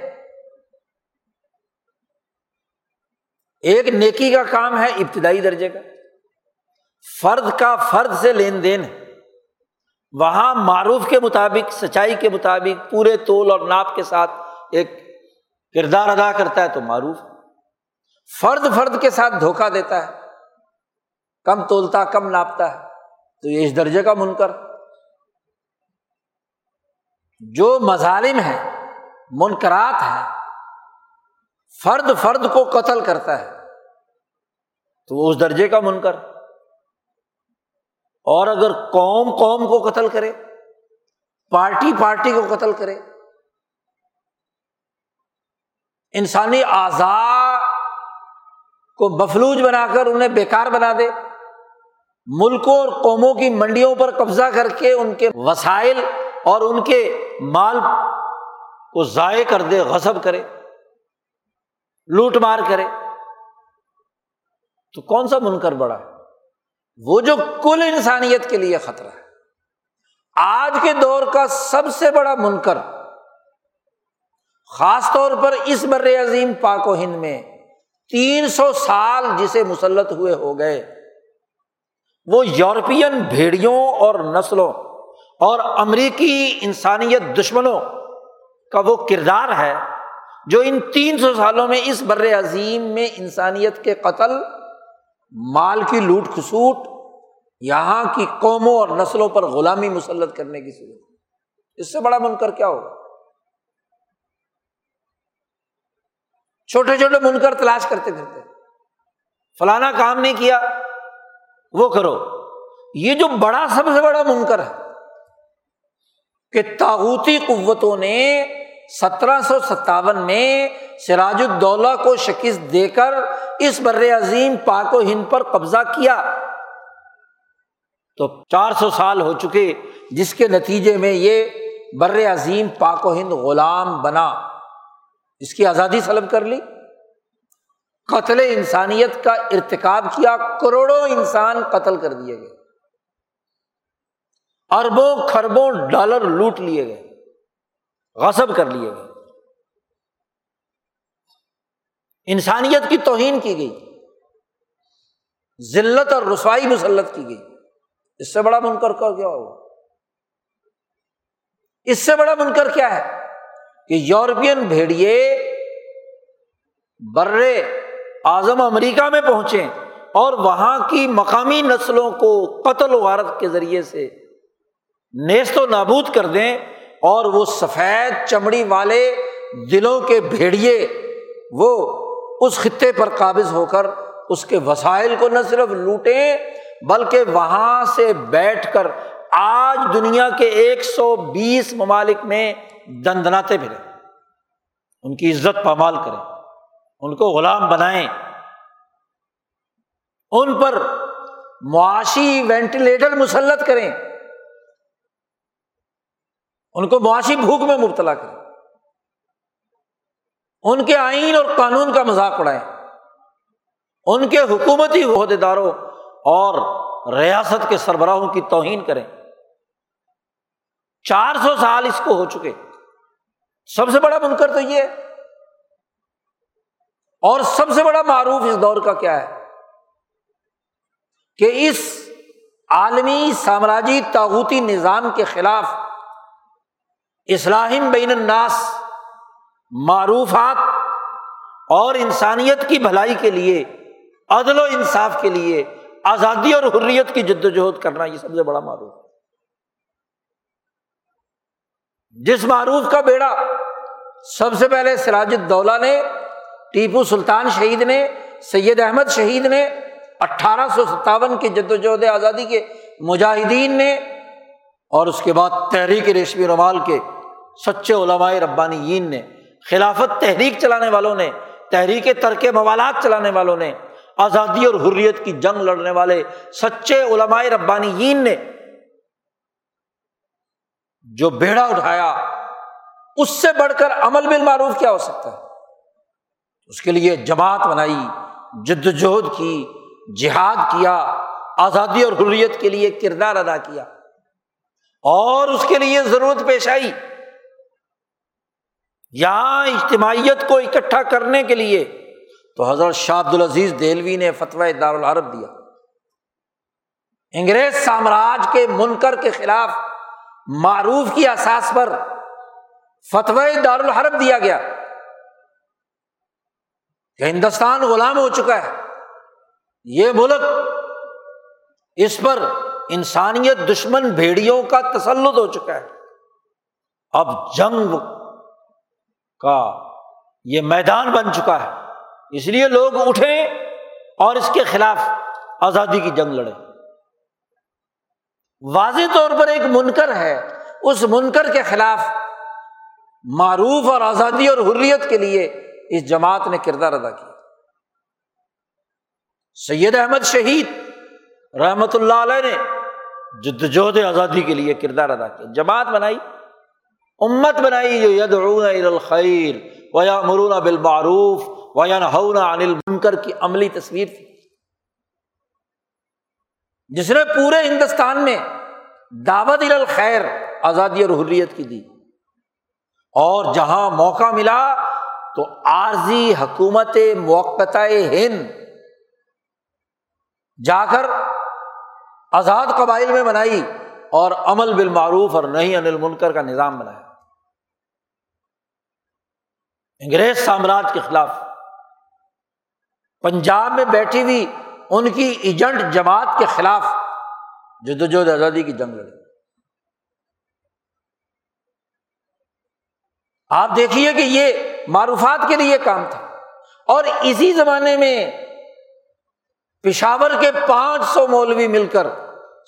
ایک نیکی کا کام ہے ابتدائی درجے کا۔ فرد کا فرد سے لین دین ہے۔ وہاں معروف کے مطابق، سچائی کے مطابق پورے تول اور ناپ کے ساتھ ایک کردار ادا کرتا ہے تو معروف۔ فرد فرد کے ساتھ دھوکہ دیتا ہے۔ کم تولتا، کم ناپتا ہے۔ تو یہ اس درجے کا منکر۔ جو مظالم ہے منکرات ہے فرد فرد کو قتل کرتا ہے۔ تو وہ اس درجے کا منکر۔ اور اگر قوم قوم کو قتل کرے، پارٹی پارٹی کو قتل کرے، انسانی اعضا کو مفلوج بنا کر انہیں بیکار بنا دے، ملکوں اور قوموں کی منڈیوں پر قبضہ کر کے ان کے وسائل اور ان کے مال کو ضائع کر دے، غصب کرے، لوٹ مار کرے۔ تو کون سا منکر بڑا ہے؟ وہ جو کل انسانیت کے لیے خطرہ ہے۔ آج کے دور کا سب سے بڑا منکر، خاص طور پر اس بر عظیم پاک و ہند میں تین سو سال جسے مسلط ہوئے ہو گئے، وہ یورپین بھیڑیوں اور نسلوں اور امریکی انسانیت دشمنوں کا وہ کردار ہے جو ان تین سو سالوں میں اس بر عظیم میں انسانیت کے قتل مال کی لوٹ کھسوٹ یہاں کی قوموں اور نسلوں پر غلامی مسلط کرنے کی صورت۔ اس سے بڑا منکر کیا ہوگا؟ چھوٹے چھوٹے منکر تلاش کرتے پھرتے۔ فلانا کام نہیں کیا، وہ کرو۔ یہ جو بڑا، سب سے بڑا منکر ہے کہ تاغوتی قوتوں نے سترہ سو ستاون میں سراج الدولہ کو شکست دے کر اس بر عظیم پاک و ہند پر قبضہ کیا۔ تو چار سو سال ہو چکے، جس کے نتیجے میں یہ بر عظیم پاک و ہند غلام بنا۔ اس کی آزادی سلب کر لی۔ قتل انسانیت کا ارتکاب کیا، کروڑوں انسان قتل کر دیے گئے۔ اربوں خربوں ڈالر لوٹ لیے گئے۔ غصب کر لیے گئے۔ انسانیت کی توہین کی گئی۔ ذلت اور رسوائی مسلط کی گئی۔ اس سے بڑا منکر کا کیا ہوا اس سے بڑا منکر کیا ہے کہ یورپین بھیڑیے برے اعظم امریکہ میں پہنچے اور وہاں کی مقامی نسلوں کو قتل و غارت کے ذریعے سے نیست و نابود کر دیں۔ اور وہ سفید چمڑی والے دلوں کے بھیڑیے وہ اس خطے پر قابض ہو کر اس کے وسائل کو نہ صرف لوٹیں بلکہ وہاں سے بیٹھ کر آج دنیا کے ایک سو بیس ممالک میں دندناتے پھرے ان کی عزت پامال کریں، ان کو غلام بنائیں۔ ان پر معاشی وینٹیلیٹر مسلط کریں۔ ان کو معاشی بھوک میں مبتلا کریں ان کے آئین اور قانون کا مذاق اڑائیں ان کے حکومتی عہدے داروں اور ریاست کے سربراہوں کی توہین کریں۔ چار سو سال اس کو ہو چکے۔ سب سے بڑا منکر تو یہ ہے۔ اور سب سے بڑا معروف اس دور کا کیا ہے؟ کہ اس عالمی سامراجی تاغوتی نظام کے خلاف اسلام بین الناس، معروفات اور انسانیت کی بھلائی کے لیے، عدل و انصاف کے لیے، آزادی اور حریت کی جد و جہد کرنا یہ سب سے بڑا معروف ہے۔ جس معروف کا بیڑا سب سے پہلے سراج الدولہ نے، ٹیپو سلطان شہید نے، سید احمد شہید نے، اٹھارہ سو ستاون کی جد وجہد آزادی کے مجاہدین نے، اور اس کے بعد تحریک ریشمی رومال کے سچے علماء ربانی نے، خلافت تحریک چلانے والوں نے، تحریک ترک موالات چلانے والوں نے، آزادی اور حریت کی جنگ لڑنے والے سچے علماء ربانی نے جو بیڑا اٹھایا، اس سے بڑھ کر عمل بالمعروف کیا ہو سکتا ہے؟ اس کے لیے جماعت بنائی جدوجہد کی، جہاد کیا، آزادی اور حریت کے لیے کردار ادا کیا اور اس کے لیے ضرورت پیش آئی۔ یہاں اجتماعیت کو اکٹھا کرنے کے لیے تو حضرت شاہ عبد العزیز دہلوی نے فتویٰ دارالعرب دیا۔ انگریز سامراج کے منکر کے خلاف معروف کی احساس پر فتوی دارالحرب دیا گیا۔ کہ ہندوستان غلام ہو چکا ہے۔ یہ ملک اس پر انسانیت دشمن بھیڑیوں کا تسلط ہو چکا ہے۔ اب جنگ کا یہ میدان بن چکا ہے۔ اس لیے لوگ اٹھیں اور اس کے خلاف آزادی کی جنگ لڑے واضح طور پر ایک منکر ہے۔ اس منکر کے خلاف معروف اور آزادی اور حریت کے لیے اس جماعت نے کردار ادا کیا۔ سید احمد شہید رحمت اللہ علیہ نے جد آزادی کے لیے کردار ادا کیا۔ جماعت بنائی۔ امت بنائی جو ید الخیر ویا مرون بالمعروف ویا انل منکر کی عملی تصویر تھی۔ جس نے پورے ہندوستان میں دعوت الخیر، آزادی اور حریت کی دی۔ اور جہاں موقع ملا تو عارضی حکومت موقع ہند جا کر آزاد قبائل میں بنائی اور عمل بالمعروف اور نہیں انل منکر کا نظام بنایا۔ انگریز سامراج کے خلاف۔ پنجاب میں بیٹھی ہوئی ان کی ایجنٹ جماعت کے خلاف جدوجہد آزادی کی جنگ لڑی۔ آپ دیکھیے کہ یہ معروفات کے لیے کام تھا۔ اور اسی زمانے میں پشاور کے پانچ سو مولوی مل کر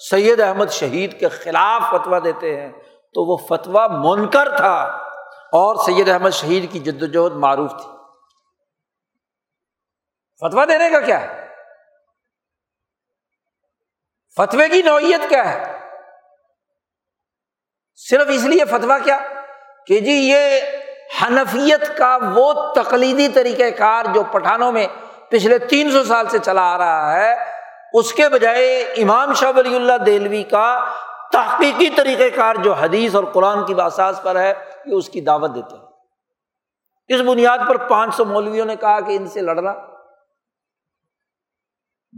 سید احمد شہید کے خلاف فتوا دیتے ہیں تو وہ فتوا منکر تھا۔ اور سید احمد شہید کی جد وجہد معروف تھی۔ فتوا دینے کا کیا ہے؟ فتوے کی نوعیت کیا ہے؟ صرف اس لیے فتوا کیا کہ جی یہ حنفیت کا وہ تقلیدی طریقہ کار جو پٹھانوں میں پچھلے تین سو سال سے چلا آ رہا ہے، اس کے بجائے امام شاہ ولی اللہ دہلوی کا تحقیقی طریقہ کار جو حدیث اور قرآن کی باساس پر ہے یہ اس کی دعوت دیتے ہیں۔ اس بنیاد پر پانچ سو مولویوں نے کہا کہ ان سے لڑنا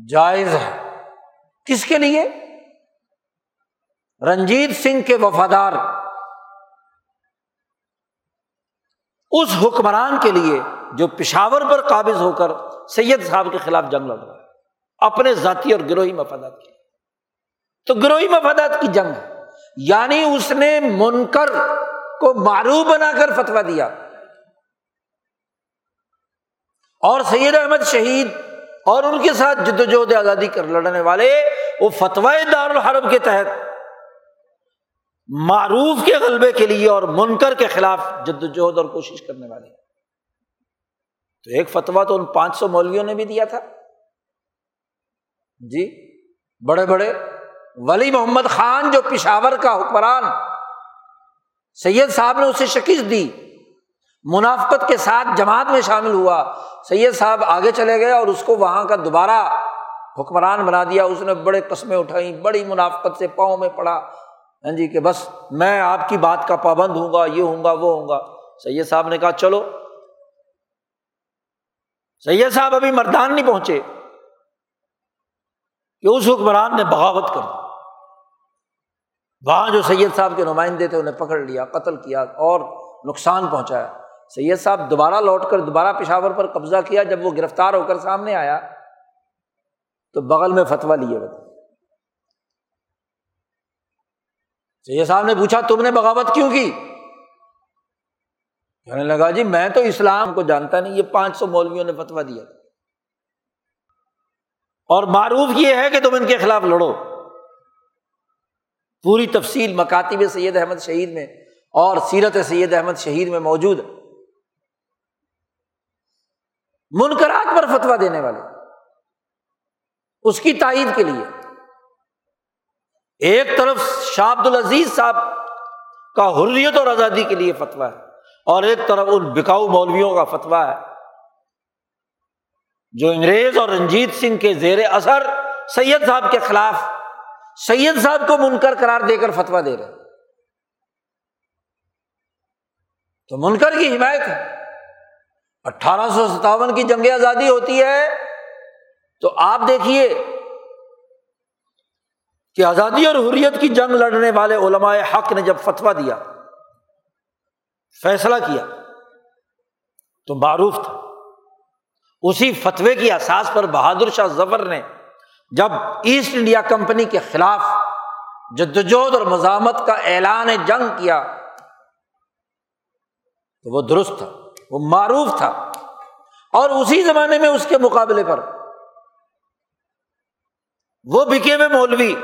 جائز ہے۔ کس کے لیے؟ رنجیت سنگھ کے وفادار۔ اس حکمران کے لیے جو پشاور پر قابض ہو کر سید صاحب کے خلاف جنگ لڑ رہا ہے۔ اپنے ذاتی اور گروہی مفادات کی تو گروہی مفادات کی جنگ ہے۔ یعنی اس نے منکر کو معروف بنا کر فتوا دیا۔ اور سید احمد شہید اور ان کے ساتھ جد وجہد آزادی کر لڑنے والے، وہ فتوائے دار الحرب کے تحت معروف کے غلبے کے لیے اور منکر کے خلاف جد وجہد اور کوشش کرنے والے۔ تو ایک فتوا تو ان پانچ سو مولویوں نے بھی دیا تھا۔ جی بڑے بڑے، ولی محمد خان جو پشاور کا حکمران سید صاحب نے اسے شکست دی۔ منافقت کے ساتھ جماعت میں شامل ہوا۔ سید صاحب آگے چلے گئے اور اس کو وہاں کا دوبارہ حکمران بنا دیا۔ اس نے بڑے قسمیں اٹھائی بڑی منافقت سے پاؤں میں پڑا۔ ہاں جی کہ بس میں آپ کی بات کا پابند ہوں گا، یہ ہوں گا، وہ ہوں گا۔ سید صاحب نے کہا، چلو۔ سید صاحب ابھی مردان نہیں پہنچے کہ اس حکمران نے بغاوت کر دی۔ وہاں جو سید صاحب کے نمائندے تھے انہیں پکڑ لیا، قتل کیا اور نقصان پہنچایا۔ سید صاحب دوبارہ لوٹ کر، دوبارہ پشاور پر قبضہ کیا، جب وہ گرفتار ہو کر سامنے آیا تو بغل میں فتوا لیے بتا سید صاحب نے پوچھا، تم نے بغاوت کیوں کی؟ کہنے لگا جی میں تو اسلام کو جانتا نہیں، یہ پانچ سو مولویوں نے فتوا دیا۔ اور معروف یہ ہے کہ تم ان کے خلاف لڑو۔ پوری تفصیل مکاتب سید احمد شہید میں اور سیرت سید احمد شہید میں موجود ہے۔ منکرات پر فتوا دینے والے۔ اس کی تائید کے لیے۔ ایک طرف شاہ عبد العزیز صاحب کا حریت اور آزادی کے لیے فتوا ہے اور ایک طرف ان بکاؤ مولویوں کا فتوا ہے۔ جو انگریز اور رنجیت سنگھ کے زیر اثر سید صاحب کے خلاف سید صاحب کو منکر قرار دے کر فتوا دے رہے تو منکر کی حمایت ہے۔ اٹھارہ سو ستاون کی جنگ آزادی ہوتی ہے۔ تو آپ دیکھیے کہ آزادی اور حریت کی جنگ لڑنے والے علماء حق نے جب فتوا دیا، فیصلہ کیا، تو معروف تھا۔ اسی فتوے کی احساس پر بہادر شاہ ظفر نے جب ایسٹ انڈیا کمپنی کے خلاف جدوجہد اور مزاحمت کا اعلان جنگ کیا، تو وہ درست تھا، وہ معروف تھا۔ اور اسی زمانے میں اس کے مقابلے پر وہ بکے ہوئے مولوی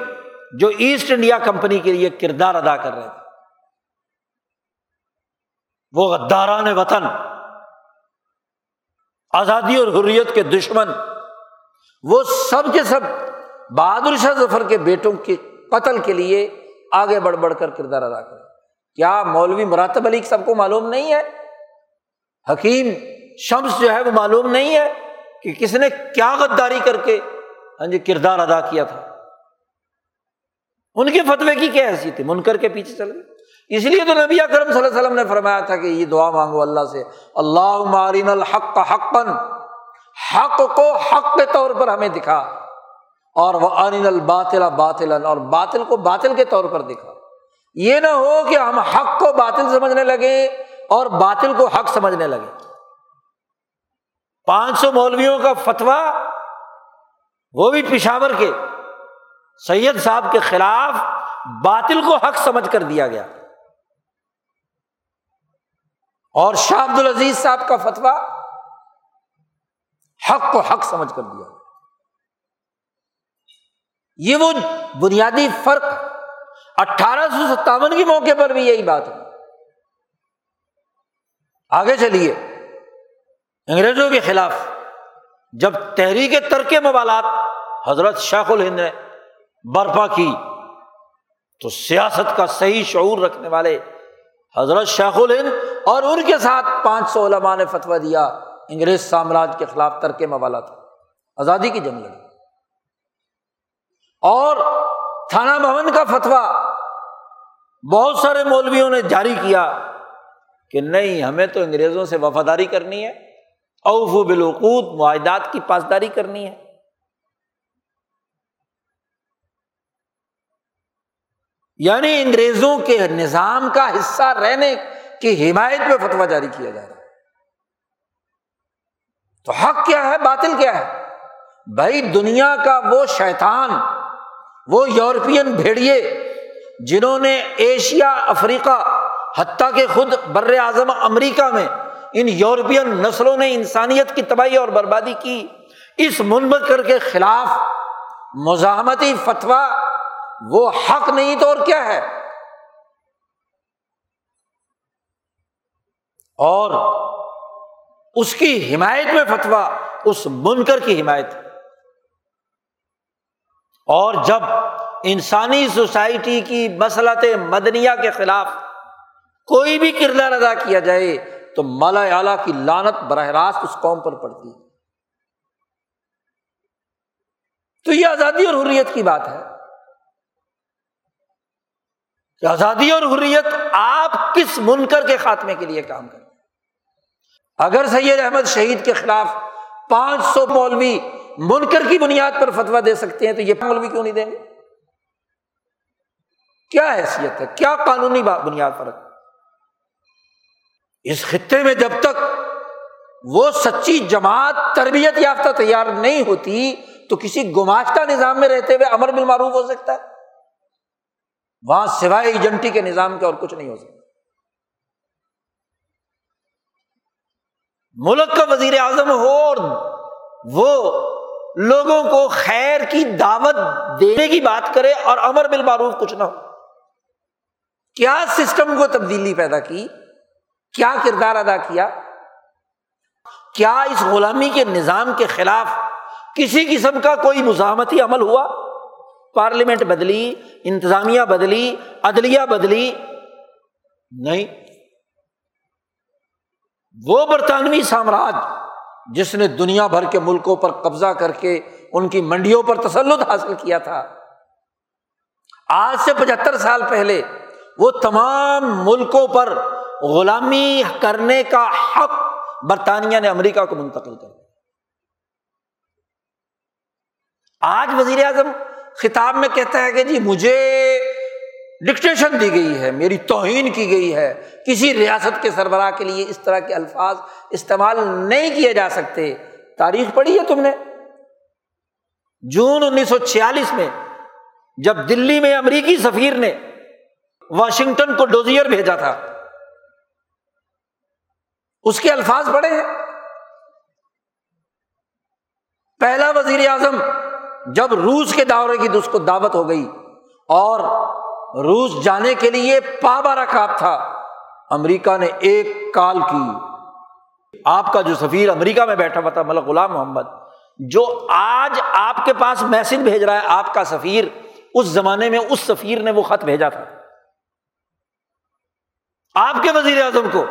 جو ایسٹ انڈیا کمپنی کے لیے کردار ادا کر رہے تھے۔ وہ غداران وطن، آزادی اور حریت کے دشمن۔ وہ سب کے سب بہادر شاہ ظفر کے بیٹوں کے قتل کے لیے آگے بڑھ بڑھ کر کردار ادا کرے کیا مولوی مراتب علی سب کو معلوم نہیں ہے؟ حکیم شمس جو ہے وہ معلوم نہیں ہے کہ کس نے کیا غداری کر کے ہاں جی کردار ادا کیا تھا۔ ان کے فتوے کی کیا حیثیت تھی؟ منکر کے پیچھے چل گئے۔ اس لیے تو نبی اکرم صلی اللہ علیہ وسلم نے فرمایا تھا کہ یہ دعا مانگو اللہ سے۔ اللہ مارین الحق حقن حق کو حق کے طور پر ہمیں دکھا اور وہ آرین الباطل باطل اور باطل کو باطل کے طور پر دکھا۔ یہ نہ ہو کہ ہم حق کو باطل سمجھنے لگے اور باطل کو حق سمجھنے لگے۔ پانچ سو مولویوں کا فتوا وہ بھی پشاور کے سید صاحب کے خلاف باطل کو حق سمجھ کر دیا گیا۔ اور شاہ عبد العزیز صاحب کا فتوا حق کو حق سمجھ کر دیا یہ وہ بنیادی فرق اٹھارہ سو ستاون کے موقع پر بھی یہی بات ہے آگے چلیے۔ انگریزوں کے خلاف جب تحریک ترک موالات حضرت شیخ الہند نے برپا کی، تو سیاست کا صحیح شعور رکھنے والے حضرت شیخ الہند اور ان کے ساتھ پانچ سو علماء نے فتویٰ دیا۔ انگریز سامراج کے خلاف ترک موالا تھا۔ آزادی کی جنگ لڑی۔ اور تھانہ بھون کا فتویٰ بہت سارے مولویوں نے جاری کیا کہ نہیں، ہمیں تو انگریزوں سے وفاداری کرنی ہے۔ اوف و معاہدات کی پاسداری کرنی ہے۔ یعنی انگریزوں کے نظام کا حصہ رہنے کی حمایت میں فتویٰ جاری کیا جا رہا ہے۔ تو حق کیا ہے، باطل کیا ہے؟ بھائی دنیا کا وہ شیطان، وہ یورپین بھیڑیے جنہوں نے ایشیا، افریقہ حتیٰ کہ خود بر اعظم امریکہ میں ان یورپین نسلوں نے انسانیت کی تباہی اور بربادی کی، اس منبکر کے خلاف مزاحمتی فتویٰ، وہ حق نہیں تو اور کیا ہے؟ اور اس کی حمایت میں فتوا اس منکر کی حمایت۔ اور جب انسانی سوسائٹی کی مسلط مدنیا کے خلاف کوئی بھی کردار ادا کیا جائے، تو مالا اعلیٰ کی لانت براہ راست اس قوم پر پڑتی ہے۔ تو یہ آزادی اور حریت کی بات ہے۔ کہ آزادی اور حریت آپ کس منکر کے خاتمے کے لیے کام کریں؟ اگر سید احمد شہید کے خلاف پانچ سو مولوی منکر کی بنیاد پر فتوا دے سکتے ہیں تو یہ مولوی کیوں نہیں دیں گے؟ کیا حیثیت ہے؟ کیا قانونی بنیاد پر اس خطے میں جب تک وہ سچی جماعت تربیت یافتہ تیار نہیں ہوتی تو کسی گماشتہ نظام میں رہتے ہوئے امر بالمعروف ہو سکتا ہے۔ وہاں سوائے ایجنٹی کے نظام کے اور کچھ نہیں ہو سکتا۔ ملک کا وزیر اعظم ہو اور وہ لوگوں کو خیر کی دعوت دینے کی بات کرے اور امر بالمعروف کچھ نہ ہو۔ کیا سسٹم کو تبدیلی پیدا کی؟ کیا کردار ادا کیا؟ کیا اس غلامی کے نظام کے خلاف کسی قسم کا کوئی مزاحمتی عمل ہوا؟ پارلیمنٹ بدلی، انتظامیہ بدلی، عدلیہ بدلی۔ نہیں۔ وہ برطانوی سامراج جس نے دنیا بھر کے ملکوں پر قبضہ کر کے ان کی منڈیوں پر تسلط حاصل کیا تھا۔ آج سے پچہتر سال پہلے وہ تمام ملکوں پر غلامی کرنے کا حق برطانیہ نے امریکہ کو منتقل کر دیا۔ آج وزیر اعظم خطاب میں کہتا ہے کہ جی مجھے ڈکٹیشن دی گئی ہے، میری توہین کی گئی ہے۔ کسی ریاست کے سربراہ کے لیے اس طرح کے الفاظ استعمال نہیں کیے جا سکتے۔ تاریخ پڑھی ہے تم نے؟ جون انیس سو چھیالیس میں جب دلی میں امریکی سفیر نے واشنگٹن کو ڈوزیئر بھیجا تھا۔ اس کے الفاظ پڑے ہیں۔ پہلا وزیر اعظم جب روس کے دورے کی اس کو دعوت ہو گئی اور روس جانے کے لیے پابا رکھا تھا۔ امریکہ نے ایک کال کی۔ آپ کا جو سفیر امریکہ میں بیٹھا ہوا تھا، ملک غلام محمد، جو آج آپ کے پاس میسج بھیج رہا ہے، آپ کا سفیر، اس زمانے میں اس سفیر نے وہ خط بھیجا تھا۔ آپ کے وزیر اعظم کو،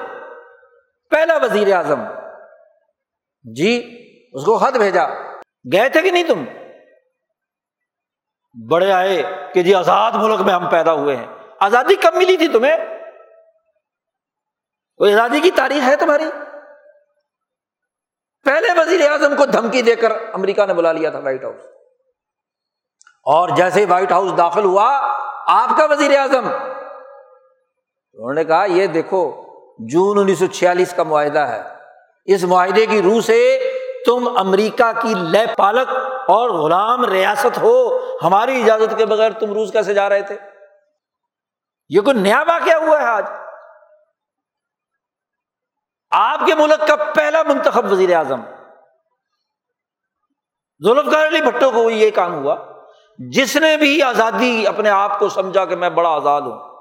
پہلا وزیر اعظم۔ جی اس کو خط بھیجا۔ گئے تھے کہ نہیں تم؟ بڑے آئے کہ جی آزاد ملک میں ہم پیدا ہوئے ہیں۔ آزادی کب ملی تھی تمہیں؟ کوئی آزادی کی تاریخ ہے تمہاری؟ پہلے وزیر اعظم کو دھمکی دے کر امریکہ نے بلا لیا تھا وائٹ ہاؤس۔ اور جیسے وائٹ ہاؤس داخل ہوا، آپ کا وزیر اعظم۔ انہوں نے کہا، یہ دیکھو، جون انیس سو چھیالیس کا معاہدہ ہے۔ اس معاہدے کی روح سے تم امریکہ کی لے پالک اور غلام ریاست ہو۔ ہماری اجازت کے بغیر تم روس کیسے جا رہے تھے؟ یہ کوئی نیا واقعہ ہوا ہے آج؟ آپ کے ملک کا پہلا منتخب وزیر اعظم۔ ذوالفقار علی بھٹو کو یہ کام ہوا۔ جس نے بھی آزادی اپنے آپ کو سمجھا کہ میں بڑا آزاد ہوں۔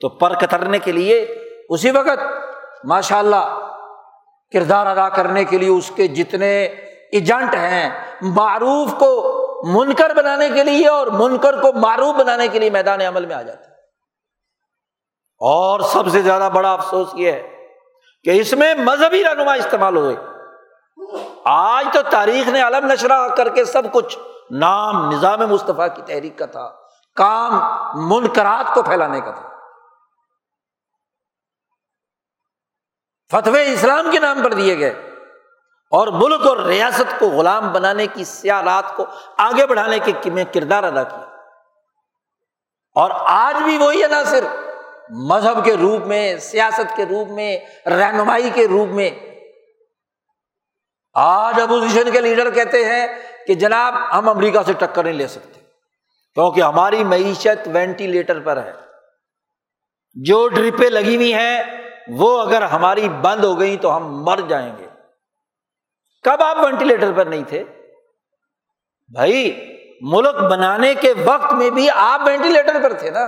تو پر کترنے کے لیے اسی وقت ماشاء اللہ کردار ادا کرنے کے لیے اس کے جتنے ایجنٹ ہیں، معروف کو منکر بنانے کے لیے اور منکر کو معروف بنانے کے لیے میدان عمل میں آ جاتا ہے اور سب سے زیادہ بڑا افسوس یہ ہے کہ اس میں مذہبی رہنما استعمال ہوئے۔ آج تو تاریخ نے علم نشرہ کر کے سب کچھ، نام، نظام مصطفیٰ کی تحریک کا تھا، کام، منکرات کو پھیلانے کا تھا۔ فتوی اسلام کے نام پر دیے گئے۔ اور ملک اور ریاست کو غلام بنانے کی سیاحت کو آگے بڑھانے کے میں کردار ادا کیا۔ اور آج بھی وہی عناصر مذہب کے روپ میں، سیاست کے روپ میں، رہنمائی کے روپ میں۔ آج اپوزیشن کے لیڈر کہتے ہیں کہ جناب، ہم امریکہ سے ٹکر نہیں لے سکتے۔ کیونکہ ہماری معیشت وینٹیلیٹر پر ہے۔ جو ڈرپیں لگی ہوئی ہیں، وہ اگر ہماری بند ہو گئی تو ہم مر جائیں گے۔ کب آپ وینٹیلیٹر پر نہیں تھے؟ بھائی، ملک بنانے کے وقت میں بھی آپ وینٹیلیٹر پر تھے نا۔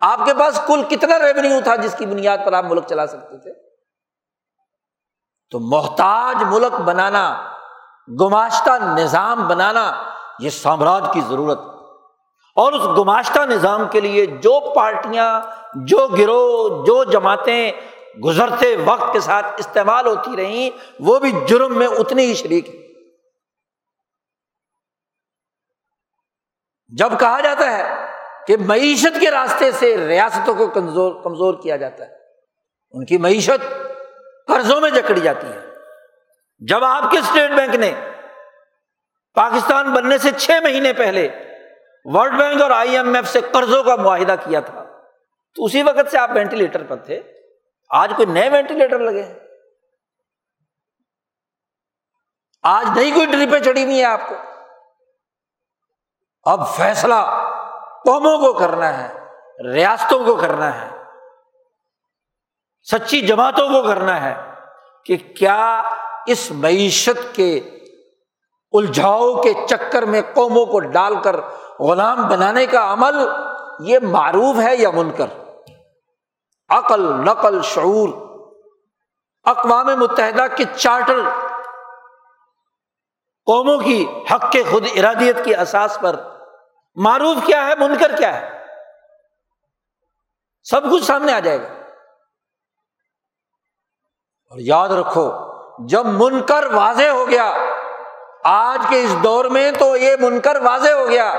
آپ کے پاس کل کتنا ریونیو تھا جس کی بنیاد پر آپ ملک چلا سکتے تھے؟ تو محتاج ملک بنانا، گماشتہ نظام بنانا، یہ سامراج کی ضرورت۔ اور اس گماشتہ نظام کے لیے جو پارٹیاں، جو گروہ، جو جماعتیں گزرتے وقت کے ساتھ استعمال ہوتی رہیں، وہ بھی جرم میں اتنی ہی شریک ہے جب کہا جاتا ہے کہ معیشت کے راستے سے ریاستوں کو کمزور کمزور کیا جاتا ہے، ان کی معیشت قرضوں میں جکڑی جاتی ہے۔ جب آپ کے اسٹیٹ بینک نے پاکستان بننے سے چھ مہینے پہلے ورلڈ بینک اور آئی ایم ایف سے قرضوں کا معاہدہ کیا تھا، تو اسی وقت سے آپ وینٹیلیٹر پر تھے۔ آج کوئی نئے وینٹیلیٹر لگے آج نہیں کوئی ڈرپیں چڑھی ہوئی ہے آپ کو؟ اب فیصلہ قوموں کو کرنا ہے، ریاستوں کو کرنا ہے، سچی جماعتوں کو کرنا ہے کہ کیا اس معیشت کے الجھاؤ کے چکر میں قوموں کو ڈال کر غلام بنانے کا عمل یہ معروف ہے یا منکر؟ عقل، نقل، شعور، اقوام متحدہ کے چارٹر، قوموں کی حق کے خود ارادیت کی اساس پر معروف کیا ہے، منکر کیا ہے؟ سب کچھ سامنے آ جائے گا۔ اور یاد رکھو، جب منکر واضح ہو گیا، آج کے اس دور میں تو یہ منکر واضح ہو گیا۔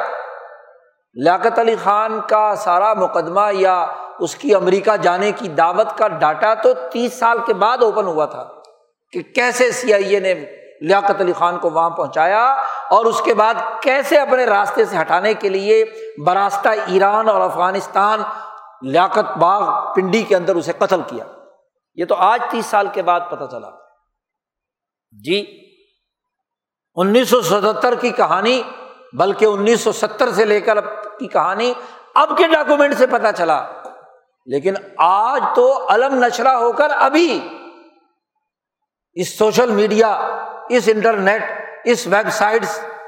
لیاقت علی خان کا سارا مقدمہ یا اس کی امریکہ جانے کی دعوت کا ڈاٹا تو تیس سال کے بعد اوپن ہوا تھا کہ کیسے سی آئی اے نے لیاقت علی خان کو وہاں پہنچایا اور اس کے بعد کیسے اپنے راستے سے ہٹانے کے لیے براستہ ایران اور افغانستان لیاقت باغ پنڈی کے اندر اسے قتل کیا۔ یہ تو آج تیس سال کے بعد پتہ چلا۔ جی انیس سو ستہتر کی کہانی، بلکہ انیس سو ستر سے لے کر کی کہانی اب کے ڈاکومنٹ سے پتا چلا۔ لیکن آج تو علم نشرہ ہو کر ابھی اس سوشل میڈیا، اس انٹرنیٹ، اس ویب سائٹ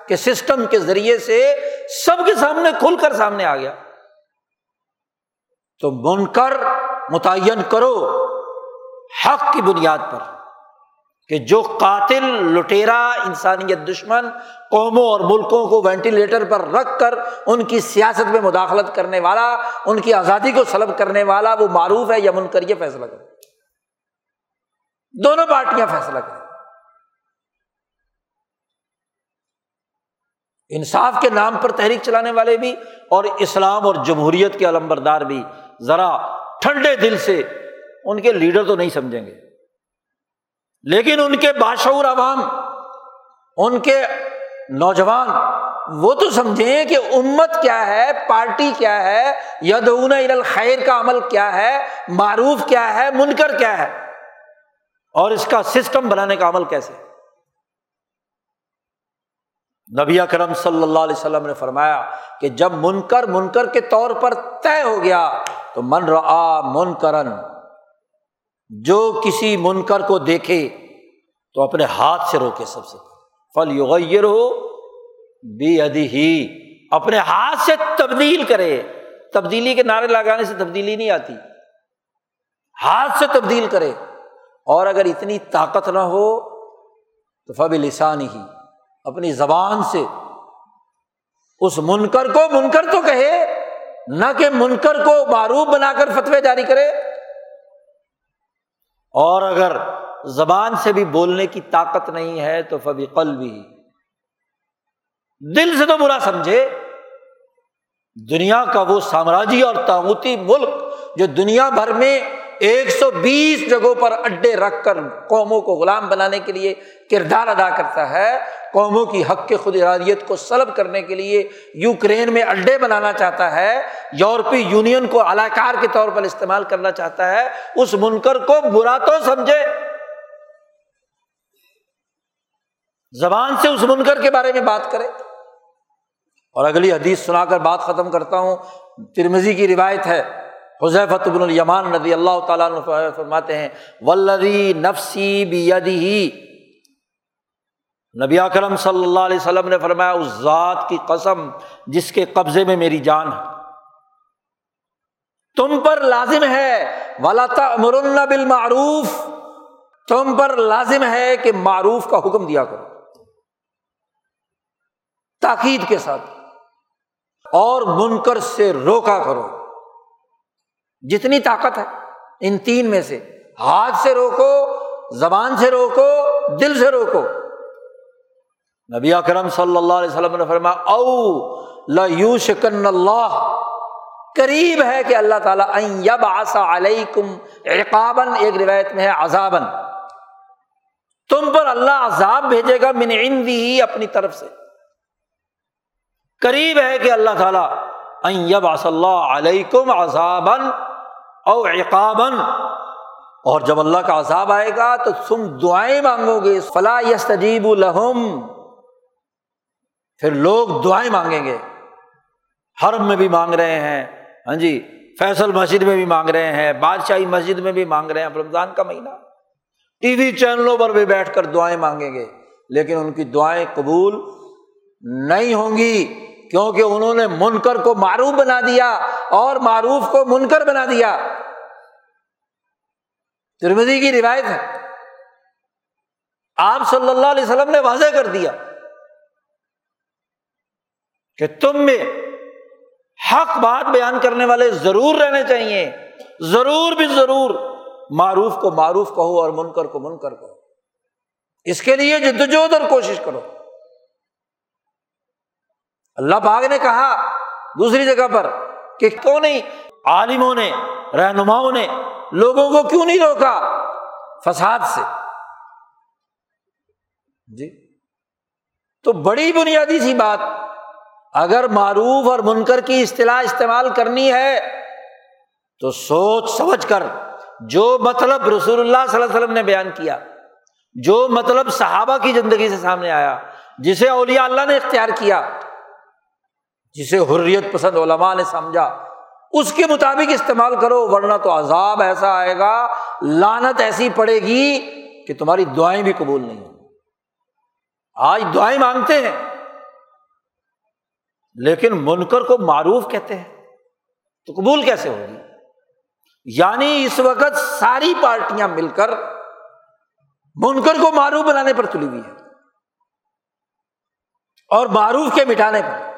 کے سسٹم کے ذریعے سے سب کے سامنے، کھل کر سامنے آ گیا۔ تو بن کر متعین کرو حق کی بنیاد پر کہ جو قاتل، لٹیرا، انسانیت دشمن قوموں اور ملکوں کو وینٹیلیٹر پر رکھ کر ان کی سیاست میں مداخلت کرنے والا، ان کی آزادی کو سلب کرنے والا، وہ معروف ہے یا من کر یہ فیصلہ کرے دونوں پارٹیاں فیصلہ کریں۔ انصاف کے نام پر تحریک چلانے والے بھی اور اسلام اور جمہوریت کے علمبردار بھی ذرا ٹھنڈے دل سے ان کے لیڈر تو نہیں سمجھیں گے۔ لیکن ان کے باشعور عوام، ان کے نوجوان، وہ تو سمجھیں کہ امت کیا ہے، پارٹی کیا ہے یدون الخیر کا عمل کیا ہے، معروف کیا ہے، منکر کیا ہے، اور اس کا سسٹم بنانے کا عمل کیسے؟ نبی اکرم صلی اللہ علیہ وسلم نے فرمایا کہ جب منکر منکر کے طور پر طے ہو گیا تو من را من کرن جو کسی منکر کو دیکھے تو اپنے ہاتھ سے روکے سب سے۔ فل یغیر ہو بے ادی ہی اپنے ہاتھ سے تبدیل کرے۔ تبدیلی کے نعرے لگانے سے تبدیلی نہیں آتی۔ ہاتھ سے تبدیل کرے۔ اور اگر اتنی طاقت نہ ہو تو فب لسان ہی اپنی زبان سے۔ اس منکر کو منکر تو کہے، نہ کہ منکر کو معروف بنا کر فتوی جاری کرے۔ اور اگر زبان سے بھی بولنے کی طاقت نہیں ہے تو فبی قل بھی دل سے تو برا سمجھے۔ دنیا کا وہ سامراجی اور تعوتی ملک جو دنیا بھر میں ایک سو بیس جگہوں پر اڈے رکھ کر قوموں کو غلام بنانے کے لیے کردار ادا کرتا ہے، قوموں کی حق کے خود ارادیت کو سلب کرنے کے لیے یوکرین میں اڈے بنانا چاہتا ہے، یورپی یونین کو الاکار کے طور پر استعمال کرنا چاہتا ہے، اس منکر کو برا تو سمجھے۔ زبان سے اس منکر کے بارے میں بات کرے۔ اور اگلی حدیث سنا کر بات ختم کرتا ہوں۔ ترمزی کی روایت ہے حضیفت بن الیمان رضی اللہ تعالیٰ فرماتے ہیں ولدی نفسی بیدی نبی اکرم صلی اللہ علیہ وسلم نے فرمایا، اس ذات کی قسم جس کے قبضے میں میری جان ہے۔ تم پر لازم ہے، ولا مرن بالمعروف۔ تم پر لازم ہے کہ معروف کا حکم دیا کرو۔ تاکید کے ساتھ اور منکر سے روکا کرو۔ جتنی طاقت ہے، ان تین میں سے ہاتھ سے روکو، زبان سے روکو، دل سے روکو۔ نبی اکرم صلی اللہ علیہ وسلم نے فرما او لا شکن اللہ قریب ہے کہ اللہ تعالیٰ آسا علیکم عقابن ایک روایت میں ہے عذابن تم پر اللہ عذاب بھیجے گا من عندی ہی اپنی طرف سے۔ قریب ہے کہ اللہ تعالیٰ آس اللہ علیکم عذابن او عقابن اور جب اللہ کا عذاب آئے گا تو تم دعائیں مانگو گے۔ فلاں یس تجیب الحم پھر لوگ دعائیں مانگیں گے۔ حرم میں بھی مانگ رہے ہیں۔ ہاں جی فیصل مسجد میں بھی مانگ رہے ہیں۔ بادشاہی مسجد میں بھی مانگ رہے ہیں۔ رمضان کا مہینہ۔ ٹی وی چینلوں پر بھی بیٹھ کر دعائیں مانگیں گے۔ لیکن ان کی دعائیں قبول نہیں ہوں گی کیونکہ انہوں نے منکر کو معروف بنا دیا اور معروف کو منکر بنا دیا۔ ترمدی کی روایت ہے۔ آپ صلی اللہ علیہ وسلم نے واضح کر دیا کہ تم میں حق بات بیان کرنے والے ضرور رہنے چاہیے۔ ضرور بھی ضرور معروف کو معروف کہو اور منکر کو منکر کہو۔ اس کے لیے جدوجہد اور کوشش کرو۔ اللہ پاک نے کہا دوسری جگہ پر کہ کیوں نہیں، عالموں نے، رہنماؤں نے لوگوں کو کیوں نہیں روکا؟ فساد سے۔ جی۔ تو بڑی بنیادی سی بات، اگر معروف اور منکر کی اصطلاح استعمال کرنی ہے تو سوچ سمجھ کر جو مطلب رسول اللہ صلی اللہ علیہ وسلم نے بیان کیا، جو مطلب صحابہ کی زندگی سے سامنے آیا، جسے اولیاء اللہ نے اختیار کیا جسے حریت پسند علماء نے سمجھا، اس کے مطابق استعمال کرو، ورنہ تو عذاب ایسا آئے گا لانت ایسی پڑے گی کہ تمہاری دعائیں بھی قبول نہیں ہوں۔ آج دعائیں مانگتے ہیں، لیکن منکر کو معروف کہتے ہیں، تو قبول کیسے ہوگی؟ یعنی اس وقت ساری پارٹیاں مل کر منکر کو معروف بنانے پر تلی ہوئی ہے اور معروف کے مٹانے پر۔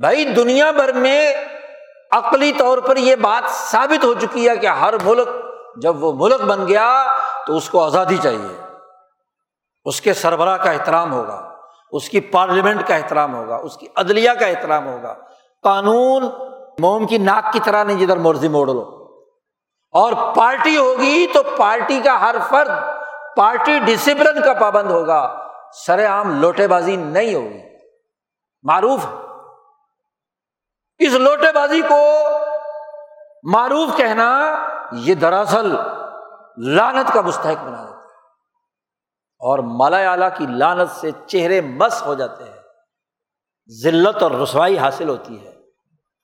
بھائی دنیا بھر میں عقلی طور پر یہ بات ثابت ہو چکی ہے کہ ہر ملک جب وہ ملک بن گیا تو اس کو آزادی چاہیے۔ اس کے سربراہ کا احترام ہوگا، اس کی پارلیمنٹ کا احترام ہوگا، اس کی عدلیہ کا احترام ہوگا۔ قانون موم کی ناک کی طرح نہیں، جدھر مرضی موڑ لو۔ اور پارٹی ہوگی تو پارٹی کا ہر فرد، پارٹی ڈسپلن کا پابند ہوگا۔ سر عام لوٹے بازی نہیں ہوگی۔ معروف اس لوٹے بازی کو معروف کہنا یہ دراصل لانت کا مستحق بنا دیتا ہے۔ اور مالا اعلیٰ کی لانت سے چہرے مس ہو جاتے ہیں۔ ذلت اور رسوائی حاصل ہوتی ہے۔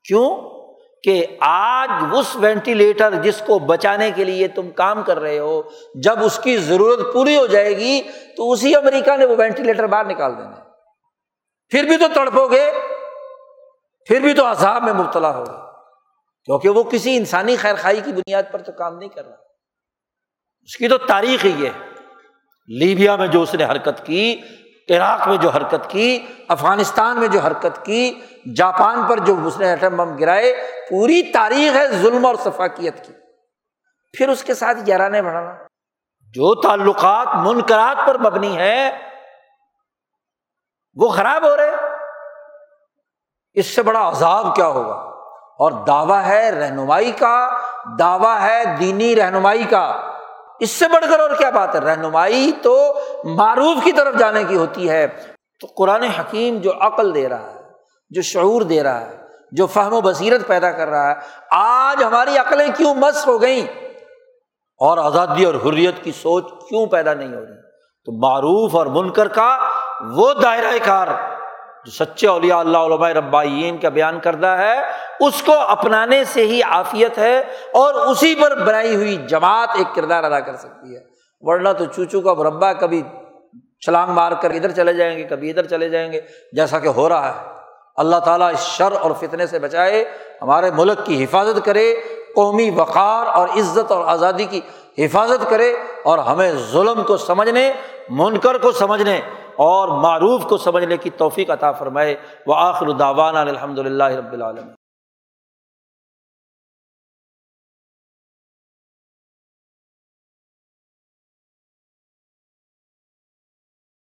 کیوں؟ کہ آج اس وینٹیلیٹر جس کو بچانے کے لیے تم کام کر رہے ہو، جب اس کی ضرورت پوری ہو جائے گی تو اسی امریکہ نے وہ وینٹیلیٹر باہر نکال دینا پھر بھی تو تڑپو گے۔ پھر بھی تو عذاب میں مبتلا ہوگا کیونکہ وہ کسی انسانی خیر خائی کی بنیاد پر تو کام نہیں کر رہا۔ اس کی تو تاریخ ہی ہے۔ لیبیا میں جو اس نے حرکت کی، عراق میں جو حرکت کی، افغانستان میں جو حرکت کی، جاپان پر جو اس نے ایٹم بم گرائے، پوری تاریخ ہے ظلم اور ثفاقیت کی۔ پھر اس کے ساتھ گہرانے بڑھانا۔ جو تعلقات منقرات پر مبنی ہے، وہ خراب ہو رہے اس سے بڑا عذاب کیا ہوگا؟ اور دعویٰ ہے رہنمائی کا، دعویٰ ہے دینی رہنمائی کا۔ اس سے بڑھ کر اور کیا بات ہے؟ رہنمائی تو معروف کی طرف جانے کی ہوتی ہے۔ تو قرآن حکیم جو عقل دے رہا ہے، جو شعور دے رہا ہے، جو فہم و بصیرت پیدا کر رہا ہے، آج ہماری عقلیں کیوں مس ہو گئیں؟ اور آزادی اور حریت کی سوچ کیوں پیدا نہیں ہو رہی؟ تو معروف اور منکر کا وہ دائرۂ کار جو سچے اولیاء اللہ علماء ربائین کا بیان کردہ ہے، اس کو اپنانے سے ہی عافیت ہے اور اسی پر بنائی ہوئی جماعت ایک کردار ادا کر سکتی ہے۔ ورنہ تو چوچو کا مربع کبھی چھلانگ مار کر ادھر چلے جائیں گے، کبھی ادھر چلے جائیں گے، جیسا کہ ہو رہا ہے۔ اللہ تعالیٰ اس شر اور فتنے سے بچائے، ہمارے ملک کی حفاظت کرے، قومی وقار اور عزت اور آزادی کی حفاظت کرے اور ہمیں ظلم کو سمجھنے، منکر کو سمجھنے اور معروف کو سمجھنے کی توفیق عطا فرمائے۔ وہ آخر داوانہ الحمد للہ رب العالم